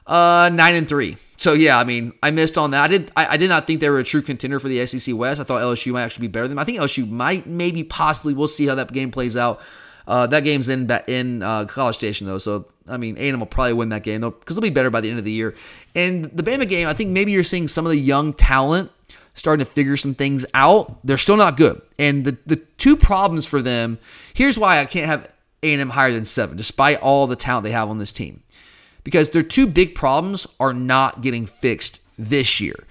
uh, 9 and 3. So yeah, I mean, I missed on that. I did. I, I, did not think they were a true contender for the SEC West. I thought LSU might actually be better than them. I think LSU might, maybe, possibly. We'll see how that game plays out. Uh, that game's in in uh, College Station though, so I mean, A&M will probably win that game though because they'll be better by the end of the year. And the Bama game, I think maybe you're seeing some of the young talent starting to figure some things out. They're still not good, and the the two problems for them. Here's why I can't have A&M higher than seven, despite all the talent they have on this team because their two big problems are not getting fixed this year.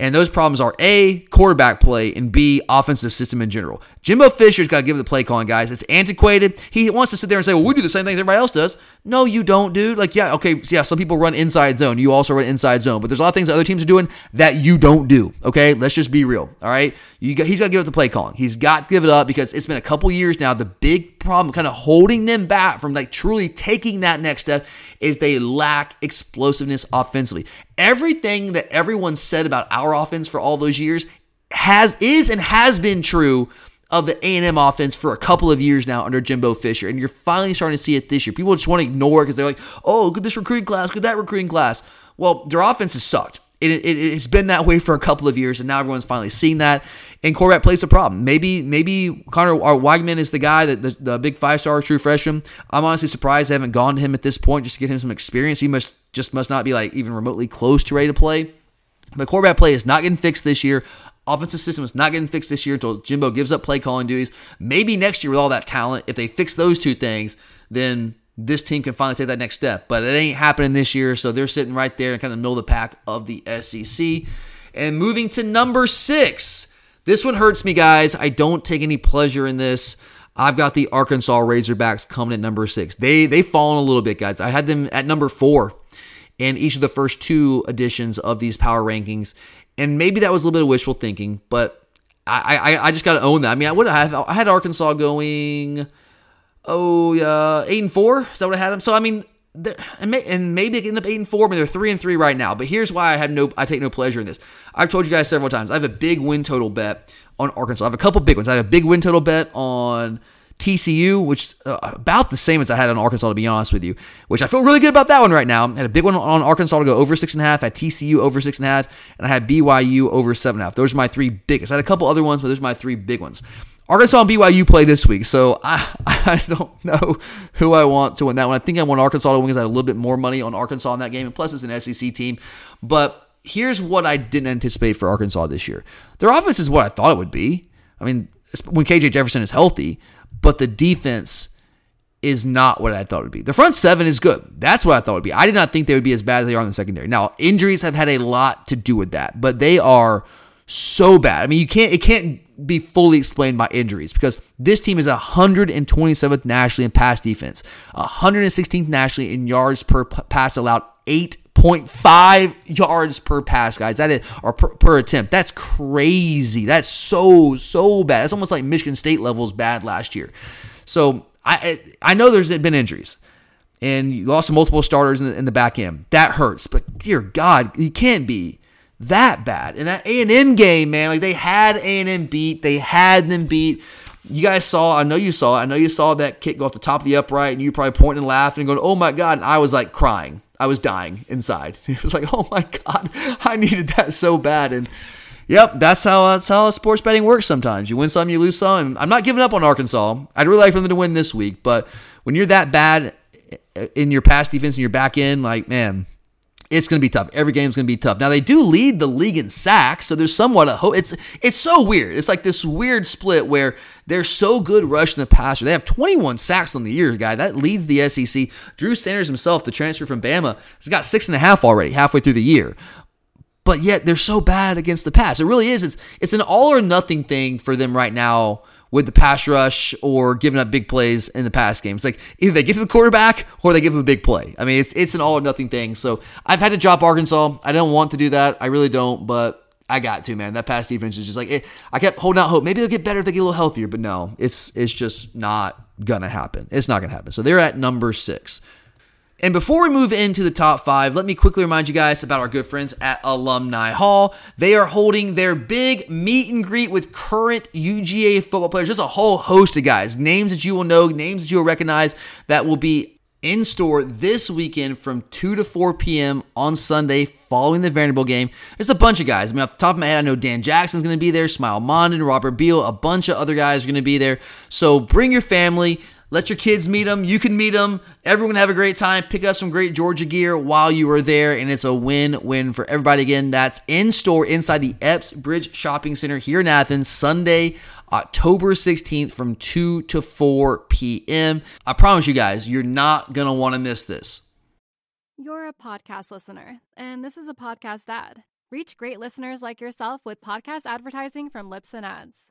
And those problems are A, quarterback play, and B, offensive system in general. Jimbo Fisher's got to give the play calling, guys. It's antiquated. He wants to sit there and say, well, we do the same things everybody else does. No, you don't, dude. Like, yeah, okay, yeah, some people run inside zone. You also run inside zone. But there's a lot of things that other teams are doing that you don't do, okay? Let's just be real, all right? You got, he's got to give up the play calling. He's got to give it up because it's been a couple years now. The big problem kind of holding them back from like truly taking that next step is they lack explosiveness offensively. Everything that everyone said about our offense for all those years has is and has been true of the A&M offense for a couple of years now under Jimbo Fisher, and you're finally starting to see it this year. People just want to ignore it because they're like, "Oh, look at this recruiting class, look at that recruiting class." Well, their offense has sucked. It, it, it's been that way for a couple of years, and now everyone's finally seeing that. And quarterback plays a problem. Maybe maybe Conner uh, Weigman is the guy that the, the big five star true freshman. I'm honestly surprised they haven't gone to him at this point just to get him some experience. He must just must not be like even remotely close to ready to play. The quarterback play is not getting fixed this year. Offensive system is not getting fixed this year until Jimbo gives up play calling duties. Maybe next year with all that talent, if they fix those two things, then this team can finally take that next step. But it ain't happening this year, so they're sitting right there in kind of the middle of the pack of the SEC. And moving to number six. This one hurts me, guys. I don't take any pleasure in this. I've got the Arkansas Razorbacks coming at number six. They they've fallen a little bit, guys. I had them at number four in each of the first two editions of these power rankings, and maybe that was a little bit of wishful thinking, but I I, I just got to own that. I mean, I would have I had Arkansas going oh yeah, eight and four. Is that what I had them? So I mean, and, maybe they end up eight and four. I mean, they're three and three right now. But here's why I have no, I take no pleasure in this. I've told you guys several times. I have a big win total bet on Arkansas. I have a couple big ones. I have a big win total bet on TCU, which uh, about the same as I had on Arkansas, to be honest with you. Which I feel really good about that one right now. I had a big one on Arkansas to go over six and a half. I had TCU over six and a half, and I had BYU over seven and a half. Those are my three biggest. I had a couple other ones, but those are my three big ones. Arkansas and BYU play this week, so I, I don't know who I want to win that one. I think I want Arkansas to win because I had a little bit more money on Arkansas in that game, and plus it's an SEC team. But here's what I didn't anticipate for Arkansas this year. Their offense is what I thought it would be. I mean, when KJ Jefferson is healthy, but the defense is not what I thought it would be. The front seven is good. That's what I thought it would be. I did not think they would be as bad as they are in the secondary. Now, injuries have had a lot to do with that, but they are so bad. I mean, you can't it can't be fully explained by injuries because this team is 127th nationally in pass defense, 116th nationally in yards per pass allowed, 8.5 yards per pass, guys. That is or per, per, attempt. That's crazy. That's so so bad. It's almost like Michigan State levels bad last year. So I I know there's been injuries. And you lost multiple starters in the, in the back end. That hurts. But dear God, you can't be that bad. And that A&M game, man, like they had A&M beat. They had them beat. You guys saw, I know you saw I know you saw that kick go off the top of the upright and you probably pointing and laughing and going, oh my God. And I was like crying. I was dying inside. It was like, oh my God, I needed that so bad. And yep, that's how that's how sports betting works sometimes. You win some, you lose some. And I'm not giving up on Arkansas. I'd really like for them to win this week. But when you're that bad in your pass defense and your back end, like, man, it's going to be tough. Every game's going to be tough. Now they do lead the league in sacks, so there's somewhat a hope. It's it's so weird. It's like this weird split where they're so good rushing the passer. They have 21 sacks on the year, guy. That leads the SEC. Drew Sanders himself, the transfer from Bama, has got six and a half already, halfway through the year. But yet they're so bad against the pass. It really is. It's it's an all or nothing thing for them right now with the pass rush or giving up big plays in the pass game. It's like either they get to the quarterback or they give him a big play. I mean, it's it's an all or nothing thing. So I've had to drop Arkansas. I don't want to do that. I really don't, but I got to, man. That pass defense is just like it, I kept holding out hope. Maybe they'll get better if they get a little healthier, but no, it's it's just not gonna happen. It's not gonna happen. So they're at number six. And before we move into the top five, let me quickly remind you guys about our good friends at Alumni Hall. They are holding their big meet and greet with current UGA football players. Just a whole host of guys, names that you will know, names that you will recognize that will be in store this weekend from 2 to 4 p.m. on Sunday following the Vanderbilt game. There's a bunch of guys. I mean, off the top of my head, I know Dan Jackson's going to be there, Smael Mondon, Robert Beal, a bunch of other guys are going to be there. So bring your family. Let your kids meet them. You can meet them. Everyone have a great time. Pick up some great Georgia gear while you are there, and it's a win-win for everybody. Again, that's in store inside the Epps Bridge Shopping Center here in Athens, Sunday, October 16th from 2 to 4 p.m. I promise you guys, you're not gonna want to miss this. You're a podcast listener, and this is a podcast ad. Reach great listeners like yourself with podcast advertising from Libsyn Ads.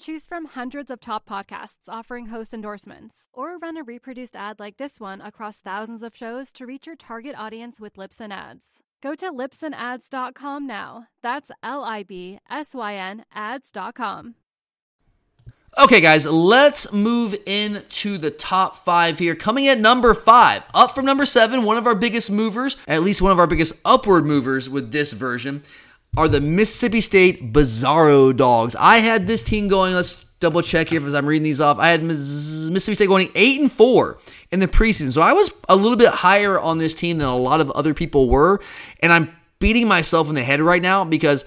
Choose from hundreds of top podcasts offering host endorsements, or run a reproduced ad like this one across thousands of shows to reach your target audience with Libsyn Ads. Go to libsynads.com now. That's L I B S Y N ads.com. Okay, guys, let's move into the top five here. Coming at number five, up from number seven, one of our biggest movers, at least one of our biggest upward movers with this version, are the Mississippi State Bizarro Dogs. I had this team going, let's double check here as I'm reading these off. I had Mississippi State going 8 and 4 in the preseason. So I was a little bit higher on this team than a lot of other people were. And I'm beating myself in the head right now because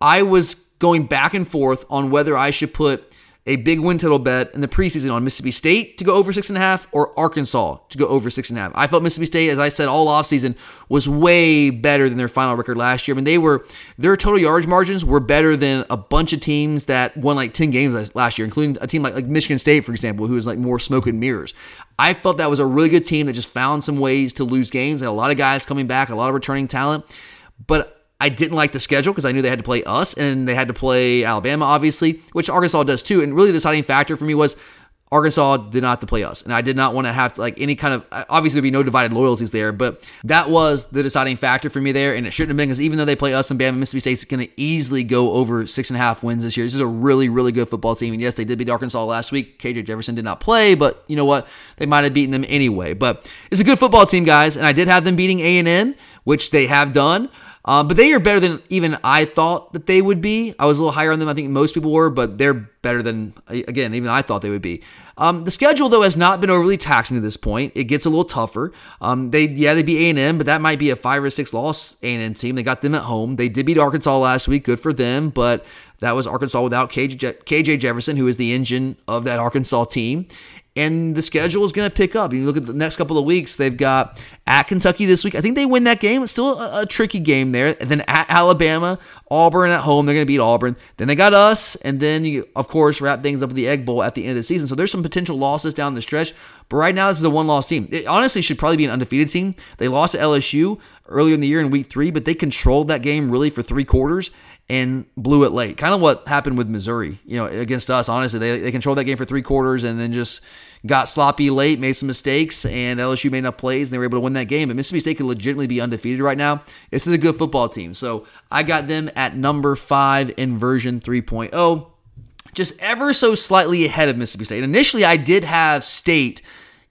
I was going back and forth on whether I should put a big win total bet in the preseason on Mississippi State to go over six and a half or Arkansas to go over six and a half. I felt Mississippi State, as I said all offseason, was way better than their final record last year. I mean, they were their total yards margins were better than a bunch of teams that won like 10 games last year, including a team like, like Michigan State, for example, who was like more smoke and mirrors. I felt that was a really good team that just found some ways to lose games and a lot of guys coming back, a lot of returning talent. But I didn't like the schedule because I knew they had to play us and they had to play Alabama, obviously, which Arkansas does too. And really, the deciding factor for me was Arkansas did not have to play us, and I did not want to have to like any kind of uh, obviously there'd be no divided loyalties there, but that was the deciding factor for me there, and it shouldn't have been because even though they play us and Bama, Mississippi State's going to easily go over six and a half wins this year. This is a really really good football team, and yes, they did beat Arkansas last week. KJ Jefferson did not play, but you know what? They might have beaten them anyway. But it's a good football team, guys, and I did have them beating A and M, which they have done. Uh, but they are better than even I thought that they would be. I was a little higher on them. I think most people were, but they're better than again even I thought they would be. Um, the schedule though has not been overly taxing to this point. It gets a little tougher. Um, they yeah they beat A and M, but that might be a five or six loss A and M team. They got them at home. They did beat Arkansas last week. Good for them, but that was Arkansas without KJ, KJ Jefferson, who is the engine of that Arkansas team and the schedule is going to pick up. You look at the next couple of weeks, they've got at Kentucky this week. I think they win that game. It's still a, a tricky game there. And then at Alabama, Auburn at home, they're going to beat Auburn. Then they got us, and then you, of course, wrap things up with the Egg Bowl at the end of the season. So there's some potential losses down the stretch. But right now, this is a one-loss team. It honestly should probably be an undefeated team. They lost to LSU earlier in the year in Week Three, but they controlled that game really for three quarters and blew it late. Kind of what happened with Missouri, you know, against us. Honestly, they they controlled that game for three quarters and then just got sloppy late, made some mistakes, and LSU made enough plays, and they were able to win that game. But Mississippi State could legitimately be undefeated right now. This is a good football team. So I got them at number five in version 3.0, just ever so slightly ahead of Mississippi State. Initially, I did have State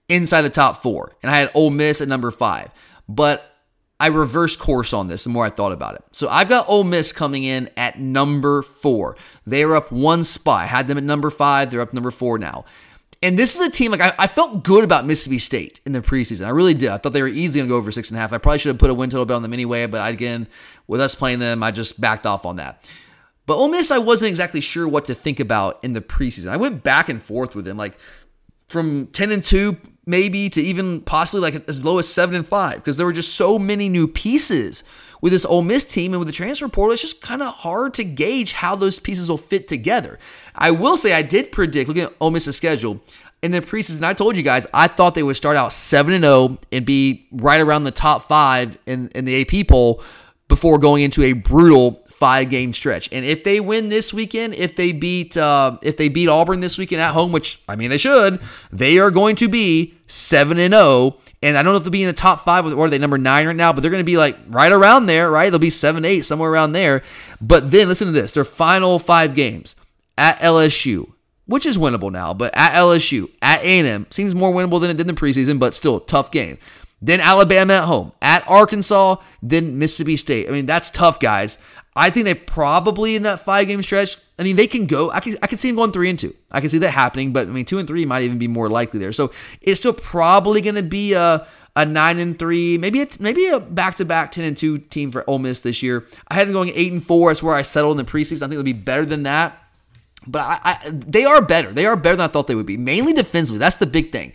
inside the top four, and I had Ole Miss at number five. But I reversed course on this the more I thought about it. So I've got Ole Miss coming in at number four. They are up one spot. I had them at number five. They're up number four now. And this is a team like I, I, felt good about Mississippi State in the preseason. I really did. I thought they were easily to go over six and a half. I probably should have put a win total bet on them anyway, but again, with us playing them, I just backed off on that. But Ole Miss, I wasn't exactly sure what to think about in the preseason. I went back and forth with them, like from ten and two maybe to even possibly like as low as seven and five because there were just so many new pieces with this Ole Miss team and with the transfer portal, it's just kind of hard to gauge how those pieces will fit together. I will say I did predict, looking at Ole Miss's schedule, in the preseason, I told you guys I thought they would start out 7 and 0 and be right around the top five in, in the AP poll before going into a brutal five game stretch. And if they win this weekend, if they beat uh, if they beat Auburn this weekend at home, which I mean they should, they are going to be 7 and 0 and I don't know if they'll be in the top five, or are they number nine right now, but they're going to be like right around there, right? They'll be seven, eight, somewhere around there. But then listen to this their final five games at LSU, which is winnable now, but at LSU, at A&M, seems more winnable than it did in the preseason, but still tough game. Then Alabama at home, at Arkansas, then Mississippi State. I mean, that's tough, guys. I think they probably in that five game stretch. I mean, they can go. I can I can see them going three and two. I can see that happening, but I mean, two and three might even be more likely there. So it's still probably going to be a a nine and three, maybe a, maybe a back to back ten and two team for Ole Miss this year. I had them going eight and four. That's where I settled in the preseason. I think it'll be better than that. But I, I, they are better. They are better than I thought they would be. Mainly defensively. That's the big thing.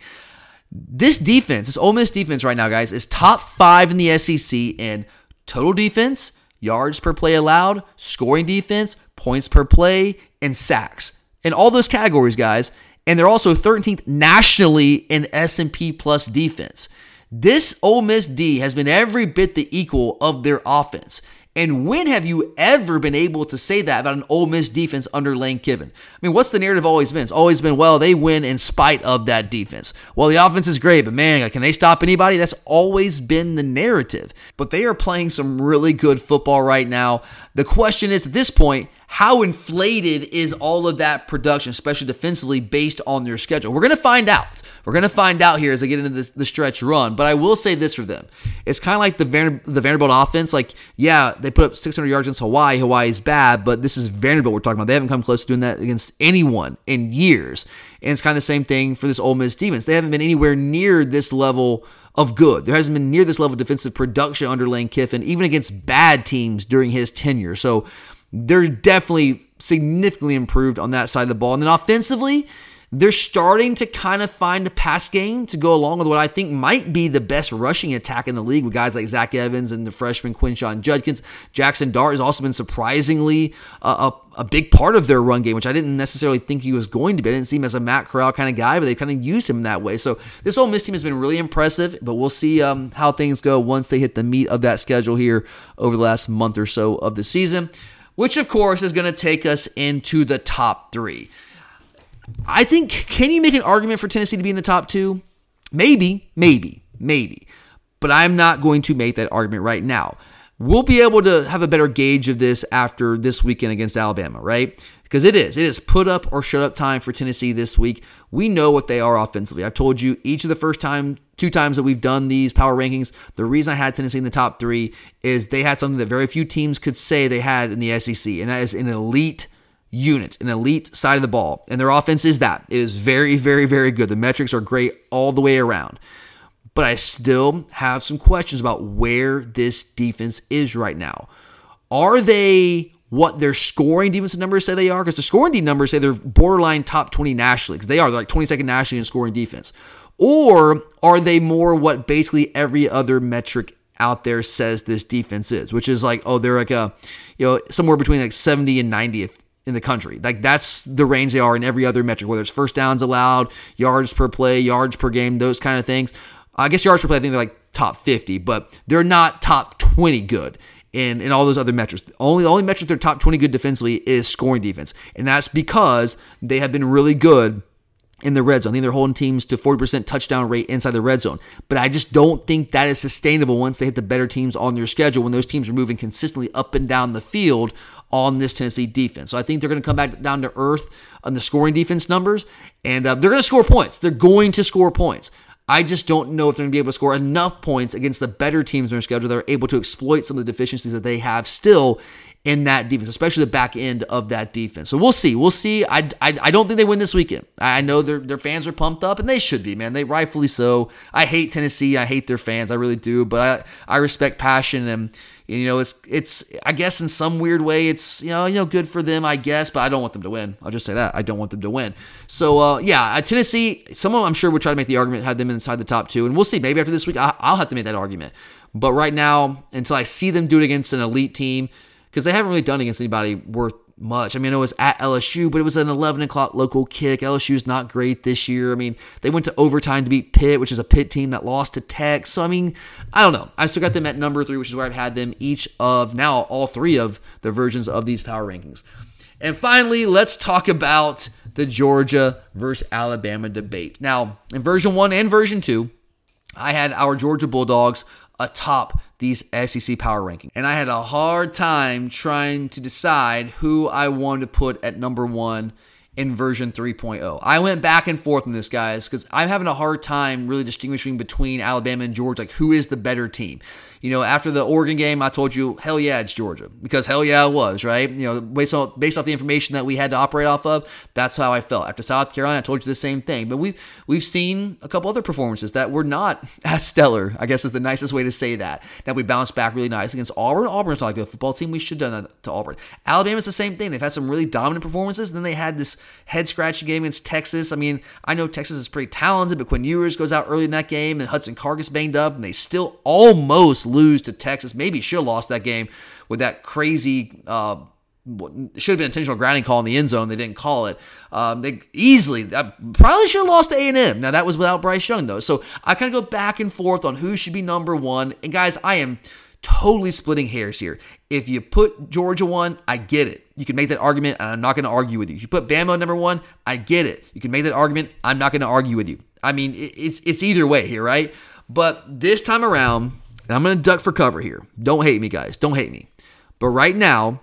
This defense, this Ole Miss defense right now, guys, is top five in the SEC in total defense, yards per play allowed, scoring defense, points per play, and sacks. In all those categories, guys. And they're also 13th nationally in S&P plus defense. This Ole Miss D has been every bit the equal of their offense. And when have you ever been able to say that about an Ole Miss defense under Lane Kiffin? I mean, what's the narrative always been? It's always been, well, they win in spite of that defense. Well, the offense is great, but man, can they stop anybody? That's always been the narrative. But they are playing some really good football right now. The question is at this point, how inflated is all of that production, especially defensively, based on their schedule? We're going to find out. We're going to find out here as they get into this, the stretch run. But I will say this for them: it's kind of like the the Vanderbilt offense. Like, yeah, they put up 600 yards against Hawaii. Hawaii is bad, but this is Vanderbilt we're talking about. They haven't come close to doing that against anyone in years. And it's kind of the same thing for this Ole Miss defense. They haven't been anywhere near this level of good. There hasn't been near this level of defensive production under Lane Kiffin, even against bad teams during his tenure. So they're definitely significantly improved on that side of the ball. And then offensively, they're starting to kind of find a pass game to go along with what I think might be the best rushing attack in the league with guys like Zach Evans and the freshman Quinshon Judkins. Jackson Dart has also been surprisingly a, a, a, big part of their run game, which I didn't necessarily think he was going to be. I didn't see him as a Matt Corral kind of guy, but they kind of used him that way. So this Ole Miss team has been really impressive, but we'll see um, how things go once they hit the meat of that schedule here over the last month or so of the season which of course is going to take us into the top three. I think, can you make an argument for Tennessee to be in the top two? Maybe, maybe, maybe. But I'm not going to make that argument right now. We'll be able to have a better gauge of this after this weekend against Alabama, right? Because it is. It is put up or shut up time for Tennessee this week. We know what they are offensively. I've told you each of the first time, two times that we've done these power rankings, the reason I had Tennessee in the top three is they had something that very few teams could say they had in the SEC, and that is an elite unit, an elite side of the ball. And their offense is that. It is very, very, very good. The metrics are great all the way around. But I still have some questions about where this defense is right now. Are they what their scoring defensive numbers say they are? Because the scoring numbers say they're borderline top 20 nationally, because they are. They're like 22nd nationally in scoring defense. Or are they more what basically every other metric out there says this defense is, which is like, oh, they're like a, you know, somewhere between like 70 and 90th in the country. Like that's the range they are in every other metric, whether it's first downs allowed, yards per play, yards per game, those kind of things. I guess yards per play, I think they're like top 50, but they're not top 20 good in, in all those other metrics. The only, the only metric they're top 20 good defensively is scoring defense. And that's because they have been really good in the red zone. I think they're holding teams to 40% touchdown rate inside the red zone. But I just don't think that is sustainable once they hit the better teams on their schedule when those teams are moving consistently up and down the field on this Tennessee defense. So I think they're going to come back down to earth on the scoring defense numbers, and uh, they're going to score points. They're going to score points. I just don't know if they're going to be able to score enough points against the better teams in their schedule that are able to exploit some of the deficiencies that they have still in that defense, especially the back end of that defense. So we'll see. We'll see. I, I, I don't think they win this weekend. I know their, their fans are pumped up, and they should be, man. They rightfully so. I hate Tennessee. I hate their fans. I really do. But I, I respect passion and you know, it's it's I guess in some weird way it's you know you know good for them I guess, but I don't want them to win. I'll just say that I don't want them to win. So uh, yeah, Tennessee. Someone I'm sure would try to make the argument had them inside the top two, and we'll see. Maybe after this week I, I'll have to make that argument. But right now, until I see them do it against an elite team, because they haven't really done against anybody worth much. I mean, it was at LSU, but it was an 11 o'clock local kick. LSU's not great this year. I mean, they went to overtime to beat Pitt, which is a Pitt team that lost to Tech. So, I mean, I don't know. I still got them at number three, which is where I've had them each of now all three of the versions of these power rankings. And finally, let's talk about the Georgia versus Alabama debate. Now, in version one and version two, I had our Georgia Bulldogs atop these SEC power rankings. And I had a hard time trying to decide who I wanted to put at number one in version 3.0. I went back and forth on this, guys, because I'm having a hard time really distinguishing between Alabama and Georgia. Like, who is the better team? You know, after the Oregon game, I told you, hell yeah, it's Georgia because hell yeah, it was right. You know, based on based off the information that we had to operate off of, that's how I felt. After South Carolina, I told you the same thing. But we've we've seen a couple other performances that were not as stellar. I guess is the nicest way to say that. Now we bounced back really nice against Auburn. Auburn's not a good football team. We should have done that to Auburn. Alabama's the same thing. They've had some really dominant performances, and then they had this head scratching game against Texas. I mean, I know Texas is pretty talented, but Quinn Ewers goes out early in that game, and Hudson Card gets banged up, and they still almost lose to Texas. Maybe should have lost that game with that crazy. Uh, should have been intentional grounding call in the end zone. They didn't call it. Um, they easily probably should have lost to A and M. Now that was without Bryce Young though. So I kind of go back and forth on who should be number one. And guys, I am totally splitting hairs here. If you put Georgia one, I get it. You can make that argument, and I'm not going to argue with you. If you put Bama number one, I get it. You can make that argument. I'm not going to argue with you. I mean, it's it's either way here, right? But this time around, I'm going to duck for cover here. Don't hate me, guys. Don't hate me. But right now,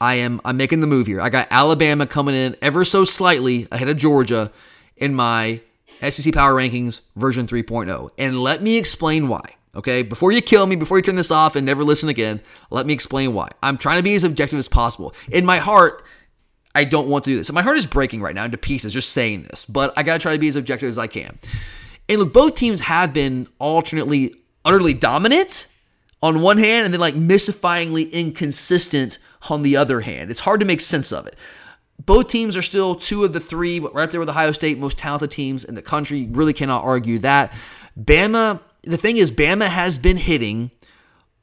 I am I'm making the move here. I got Alabama coming in ever so slightly ahead of Georgia in my SEC Power Rankings version 3.0. And let me explain why. Okay, before you kill me, before you turn this off and never listen again, let me explain why. I'm trying to be as objective as possible. In my heart, I don't want to do this. And my heart is breaking right now into pieces just saying this, but I got to try to be as objective as I can. And look, both teams have been alternately utterly dominant on one hand and then like mystifyingly inconsistent on the other hand. It's hard to make sense of it. Both teams are still two of the three, right there with Ohio State, most talented teams in the country. You really cannot argue that. Bama, the thing is, Bama has been hitting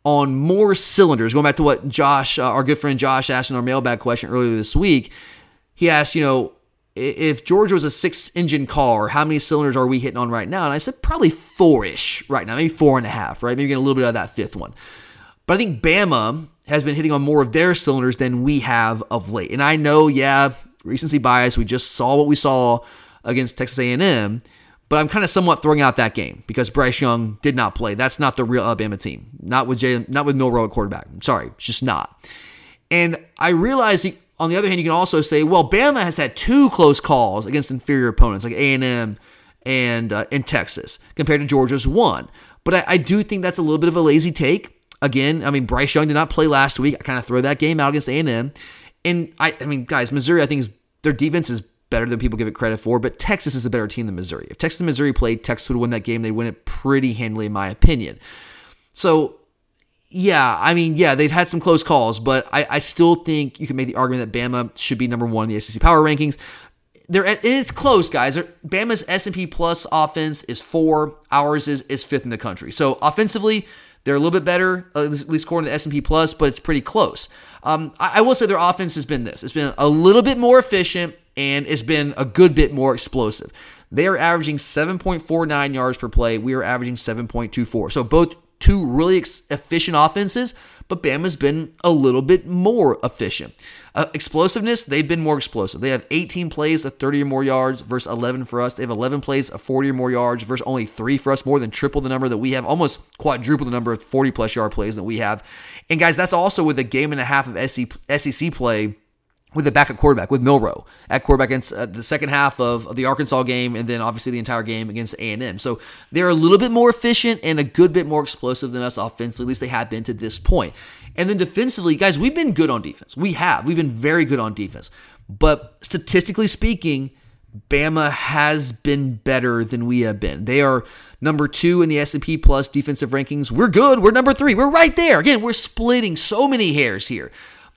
on more cylinders. Going back to what Josh, uh, our good friend Josh asked in our mailbag question earlier this week, he asked, you know, if Georgia was a six engine car, how many cylinders are we hitting on right now? And I said probably four ish right now, maybe four and a half, right? Maybe getting a little bit of that fifth one. But I think Bama has been hitting on more of their cylinders than we have of late. And I know, yeah, recency bias. We just saw what we saw against Texas A&M, but I'm kind of somewhat throwing out that game because Bryce Young did not play. That's not the real Alabama team. Not with Jay, not with Milroe at quarterback. I'm sorry, it's just not. And I realize on the other hand, you can also say, well, Bama has had two close calls against inferior opponents like A&M and uh, in Texas compared to Georgia's one. But I, I do think that's a little bit of a lazy take Again, I mean, Bryce Young did not play last week. I kind of throw that game out against A&M. And I, I mean, guys, Missouri, I think is their defense is better than people give it credit for, but Texas is a better team than Missouri. If Texas and Missouri played, Texas would win that game. They win it pretty handily, in my opinion. So, yeah, I mean, yeah, they've had some close calls, but I, I still think you can make the argument that Bama should be number one in the SEC power rankings. They're, it's close, guys. Bama's S&P plus offense is four. Ours is is fifth in the country. So offensively, they're a little bit better, at least according to the S&P Plus, but it's pretty close. Um, I, I will say their offense has been this. It's been a little bit more efficient and it's been a good bit more explosive. They are averaging 7.49 yards per play. We are averaging 7.24. So both two really efficient offenses, but Bama's been a little bit more efficient. Uh, explosiveness, they've been more explosive. They have 18 plays of 30 or more yards versus 11 for us. They have 11 plays of 40 or more yards versus only three for us, more than triple the number that we have, almost quadruple the number of 40 plus yard plays that we have. And guys, that's also with a game and a half of SEC play with a backup quarterback with Milroe at quarterback against uh, the second half of, of the Arkansas game, and then obviously the entire game against A and M. So they're a little bit more efficient and a good bit more explosive than us offensively. At least they have been to this point. And then defensively, guys, we've been good on defense. We have. We've been very good on defense. But statistically speaking, Bama has been better than we have been. They are number two in the S&P Plus defensive rankings. We're good. We're number three. We're right there. Again, we're splitting so many hairs here.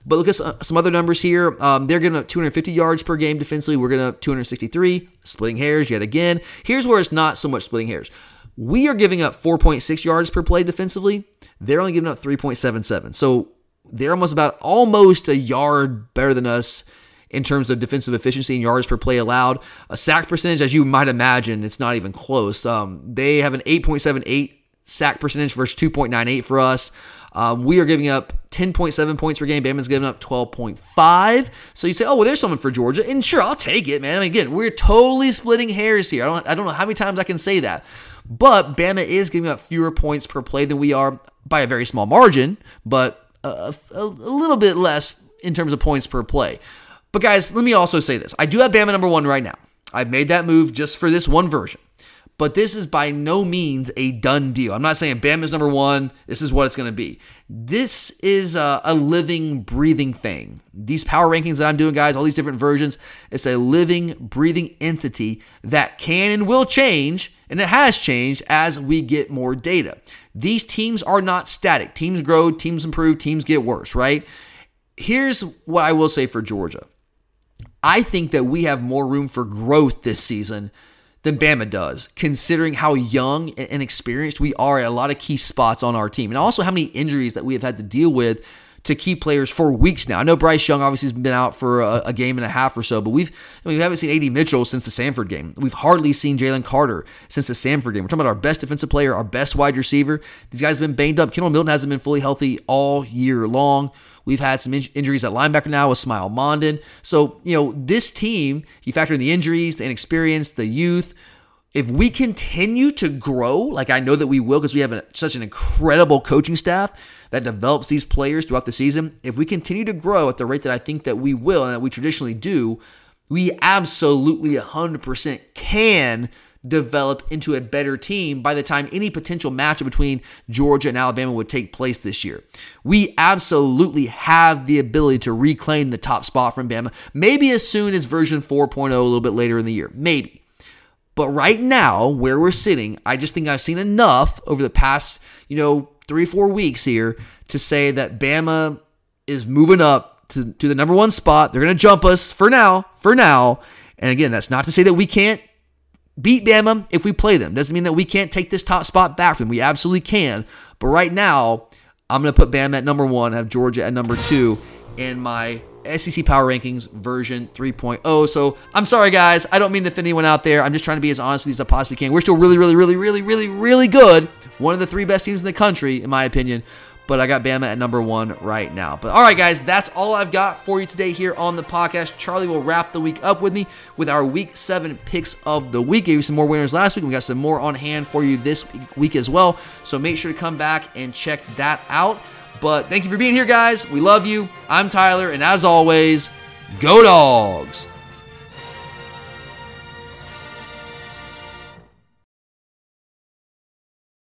But look at some other numbers here. Um, they're getting up 250 yards per game defensively. We're getting up 263, splitting hairs yet again. Here's where it's not so much splitting hairs. We are giving up 4.6 yards per play defensively. They're only giving up 3.77. So they're almost about almost a yard better than us in terms of defensive efficiency and yards per play allowed. A sack percentage, as you might imagine, it's not even close. Um, they have an 8.78 sack percentage versus 2.98 for us. Um, we are giving up 10.7 points per game. Bama's giving up 12.5. So you say, oh, well, there's someone for Georgia. And sure, I'll take it, man. I mean, again, we're totally splitting hairs here. I don't, I don't know how many times I can say that. But Bama is giving up fewer points per play than we are by a very small margin, but a, a, a little bit less in terms of points per play. But guys, let me also say this. I do have Bama number one right now. I've made that move just for this one version but this is by no means a done deal. I'm not saying Bam is number one. This is what it's going to be. This is a, a, living, breathing thing. These power rankings that I'm doing, guys, all these different versions, it's a living, breathing entity that can and will change, and it has changed as we get more data. These teams are not static. Teams grow, teams improve, teams get worse, right? Here's what I will say for Georgia I think that we have more room for growth this season than Bama does, considering how young and inexperienced we are at a lot of key spots on our team, and also how many injuries that we have had to deal with to key players for weeks now. I know Bryce Young obviously has been out for a, a game and a half or so, but we've I mean, we haven't seen AD Mitchell since the Samford game. We've hardly seen Jalen Carter since the Samford game. We're talking about our best defensive player, our best wide receiver. These guys have been banged up. Kendall Milton hasn't been fully healthy all year long. We've had some in- injuries at linebacker now with Smael Mondon. So, you know, this team, you factor in the injuries, the inexperience, the youth, if we continue to grow, like I know that we will, because we have a, such an incredible coaching staff that develops these players throughout the season, if we continue to grow at the rate that I think that we will and that we traditionally do, we absolutely 100% can develop into a better team by the time any potential matchup between Georgia and Alabama would take place this year. We absolutely have the ability to reclaim the top spot from Bama, maybe as soon as version 4.0 a little bit later in the year. Maybe. But right now, where we're sitting, I just think I've seen enough over the past, you know, three, four weeks here to say that Bama is moving up to, to the number one spot. They're going to jump us for now, for now. And again, that's not to say that we can't beat Bama if we play them. Doesn't mean that we can't take this top spot back from them. We absolutely can. But right now, I'm going to put Bama at number one, have Georgia at number two in my SEC Power Rankings version 3.0. So I'm sorry, guys. I don't mean to offend anyone out there. I'm just trying to be as honest with you as I possibly can. We're still really, really, really, really, really, really good. One of the three best teams in the country, in my opinion. But I got Bama at number one right now. But all right, guys, that's all I've got for you today here on the podcast. Charlie will wrap the week up with me with our week seven picks of the week. Gave you some more winners last week. We got some more on hand for you this week as well. So make sure to come back and check that out. But thank you for being here, guys. We love you. I'm Tyler, and as always, go dogs.